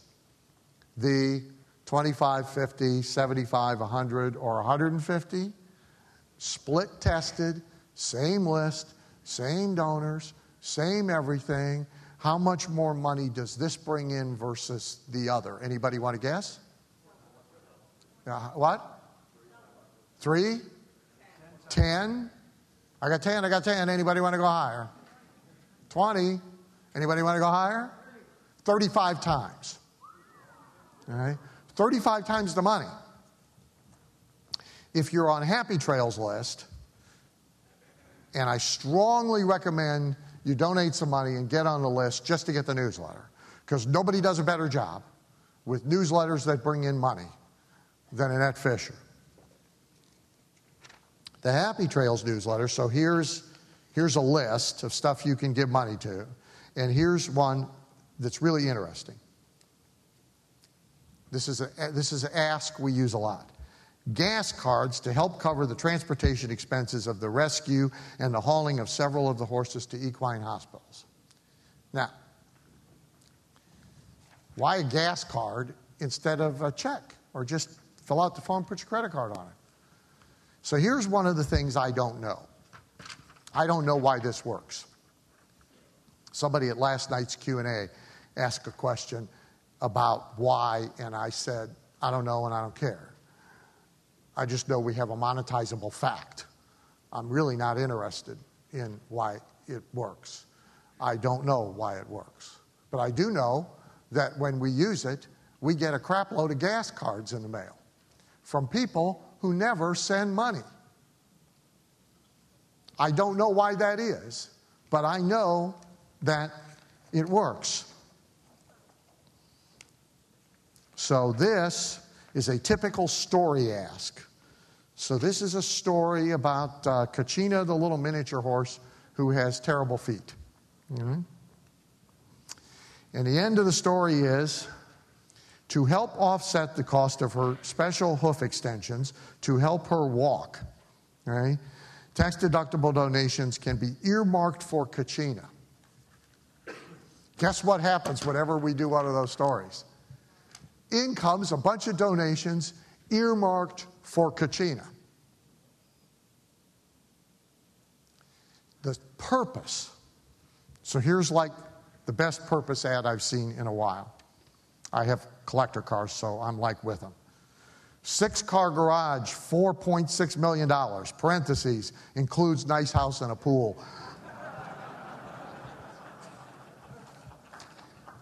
the 25, 50, 75, 100, or 150, split tested, same list, same donors, same everything. How much more money does this bring in versus the other? Anybody want to guess? Uh, what? Three? 10. I got 10, I got 10. Anybody want to go higher? 20. Anybody want to go higher? 35 times. All right? 35 times the money. If you're on Happy Trails list, and I strongly recommend you donate some money and get on the list just to get the newsletter, because nobody does a better job with newsletters that bring in money than Annette Fisher. The Happy Trails newsletter, so here's, here's a list of stuff you can give money to, and here's one that's really interesting. This is, a, this is an ask we use a lot. Gas cards to help cover the transportation expenses of the rescue and the hauling of several of the horses to equine hospitals. Now, why a gas card instead of a check? Or just fill out the form, put your credit card on it. So here's one of the things I don't know. I don't know why this works. Somebody at last night's Q&A asked a question about why, and I said, I don't know and I don't care. I just know we have a monetizable fact. I'm really not interested in why it works. I don't know why it works. But I do know that when we use it, we get a crap load of gas cards in the mail from people who never send money. I don't know why that is, but I know that it works. So, this is a typical story ask. So, this is a story about uh, Kachina, the little miniature horse who has terrible feet. Mm-hmm. And the end of the story is to help offset the cost of her special hoof extensions to help her walk. Right? Tax deductible donations can be earmarked for Kachina. Guess what happens whenever we do one of those stories? in comes a bunch of donations earmarked for Kachina. The purpose. So here's like the best purpose ad I've seen in a while. I have collector cars, so I'm like with them. Six car garage, $4.6 million, parentheses, includes nice house and a pool.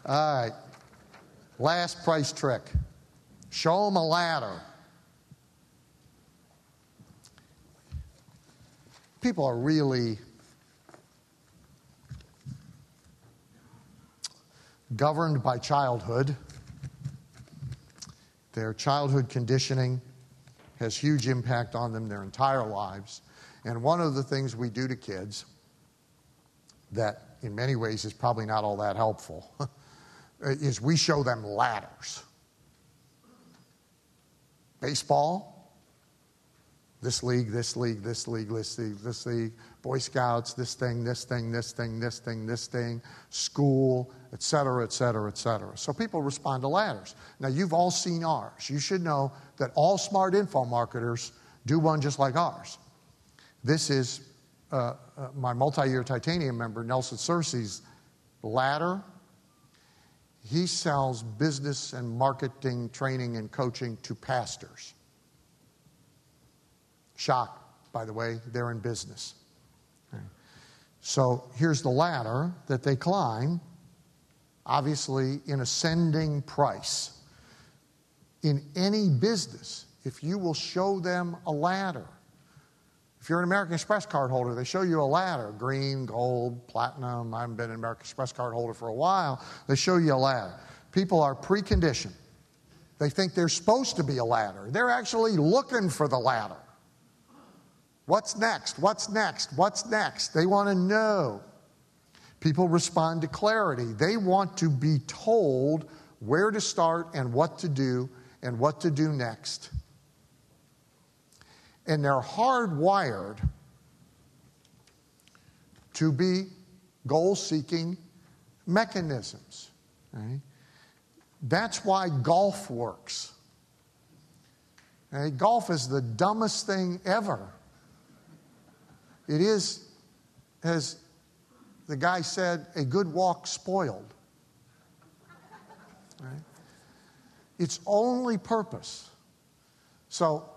All right. Last price trick show them a ladder. People are really governed by childhood. Their childhood conditioning has huge impact on them their entire lives. And one of the things we do to kids that in many ways is probably not all that helpful is we show them ladders. Baseball, this league, this league, this league, this league, this league, Boy Scouts, this thing, this thing, this thing, this thing, this thing, school, et cetera, et cetera, et cetera. So people respond to ladders. Now, you've all seen ours. You should know that all smart info marketers do one just like ours. This is uh, uh, my multi year titanium member, Nelson Searcy's ladder he sells business and marketing training and coaching to pastors. Shock, by the way, they're in business. So here's the ladder that they climb, obviously in ascending price. In any business, if you will show them a ladder, if you're an American Express card holder, they show you a ladder green, gold, platinum. I haven't been an American Express card holder for a while. They show you a ladder. People are preconditioned. They think they're supposed to be a ladder. They're actually looking for the ladder. What's next? What's next? What's next? They want to know. People respond to clarity. They want to be told where to start and what to do and what to do next and they're hardwired to be goal seeking mechanisms. Right? That's why golf works. Right? Golf is the dumbest thing ever. It is, as the guy said, a good walk spoiled. Right? Its only purpose. So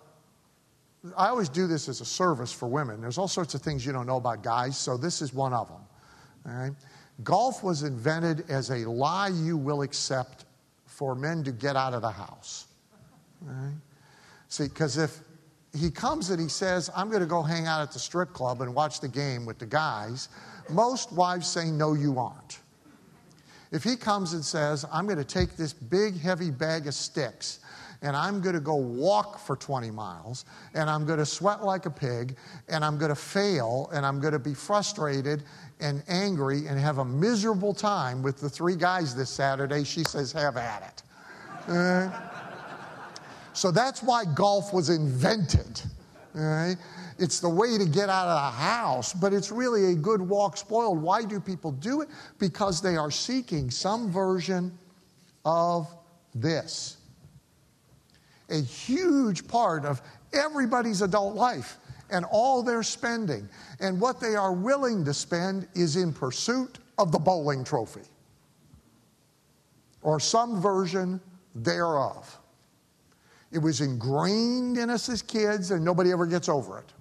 I always do this as a service for women. There's all sorts of things you don't know about guys, so this is one of them. All right? Golf was invented as a lie you will accept for men to get out of the house. All right? See, because if he comes and he says, I'm going to go hang out at the strip club and watch the game with the guys, most wives say, No, you aren't. If he comes and says, I'm going to take this big, heavy bag of sticks and I'm going to go walk for 20 miles, and I'm going to sweat like a pig, and I'm going to fail, and I'm going to be frustrated and angry and have a miserable time with the three guys this Saturday, she says, Have at it. Uh, so that's why golf was invented. It's the way to get out of the house, but it's really a good walk spoiled. Why do people do it? Because they are seeking some version of this a huge part of everybody's adult life and all their spending. And what they are willing to spend is in pursuit of the bowling trophy or some version thereof. It was ingrained in us as kids, and nobody ever gets over it.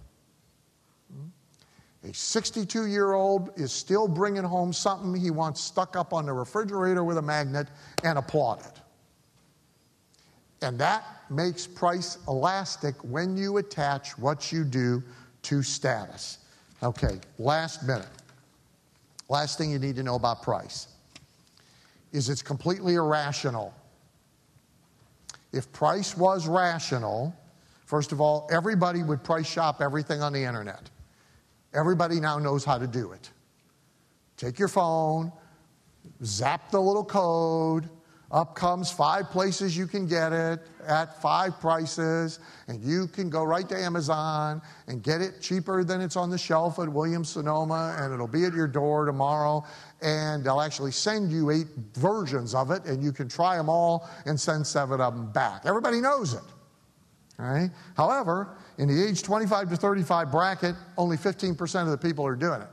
A 62 year old is still bringing home something he wants stuck up on the refrigerator with a magnet and applauded. And that makes price elastic when you attach what you do to status. Okay, last minute. Last thing you need to know about price is it's completely irrational. If price was rational, first of all, everybody would price shop everything on the internet. Everybody now knows how to do it. Take your phone, zap the little code, up comes five places you can get it at five prices, and you can go right to Amazon and get it cheaper than it's on the shelf at Williams Sonoma, and it'll be at your door tomorrow. And they'll actually send you eight versions of it, and you can try them all and send seven of them back. Everybody knows it. Right? However, in the age 25 to 35 bracket, only 15% of the people are doing it.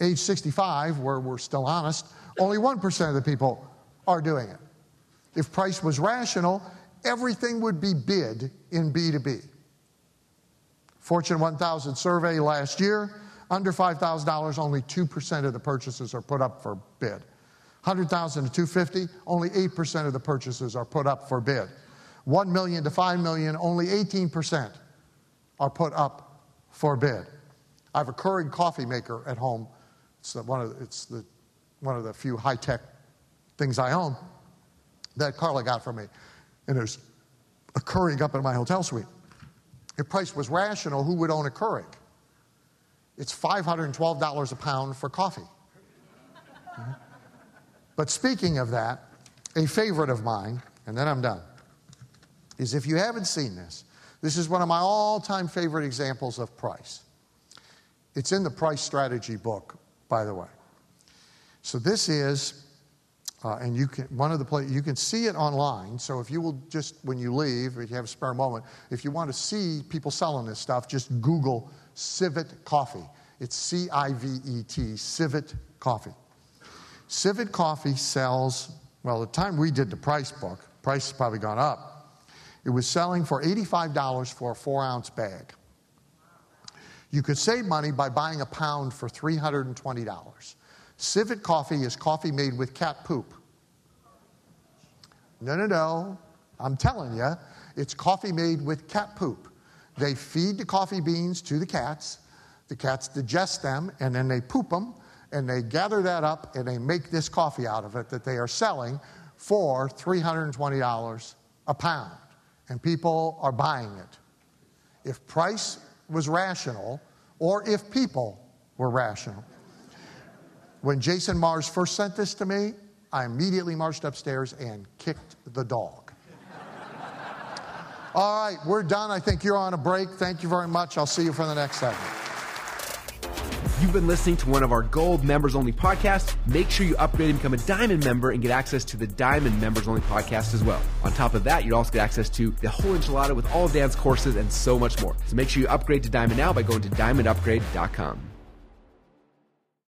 Age 65, where we're still honest, only 1% of the people are doing it. If price was rational, everything would be bid in B2B. Fortune 1000 survey last year, under $5,000, only 2% of the purchases are put up for bid. 100,000 to 250, only 8% of the purchases are put up for bid. 1 million to 5 million, only 18% are put up for bid. I have a Keurig coffee maker at home. It's the, one of it's the one of the few high tech things I own that Carla got for me. And there's a Keurig up in my hotel suite. If price was rational, who would own a Keurig? It's $512 a pound for coffee. Mm-hmm. But speaking of that, a favorite of mine, and then I'm done, is if you haven't seen this, this is one of my all time favorite examples of price. It's in the price strategy book, by the way. So this is, uh, and you can one of the places you can see it online. So if you will just when you leave, if you have a spare moment, if you want to see people selling this stuff, just Google Civet Coffee. It's C-I-V-E-T, Civet Coffee. Civet Coffee sells. Well, the time we did the price book, price has probably gone up. It was selling for $85 for a four ounce bag. You could save money by buying a pound for $320. Civet coffee is coffee made with cat poop. No, no, no. I'm telling you, it's coffee made with cat poop. They feed the coffee beans to the cats. The cats digest them and then they poop them and they gather that up and they make this coffee out of it that they are selling for $320 a pound. And people are buying it. If price was rational or if people were rational, when Jason Mars first sent this to me, I immediately marched upstairs and kicked the dog. All right, we're done. I think you're on a break. Thank you very much. I'll see you for the next segment. You've been listening to one of our gold members only podcasts. Make sure you upgrade and become a diamond member and get access to the diamond members only podcast as well. On top of that, you will also get access to the whole enchilada with all dance courses and so much more. So make sure you upgrade to diamond now by going to diamondupgrade.com.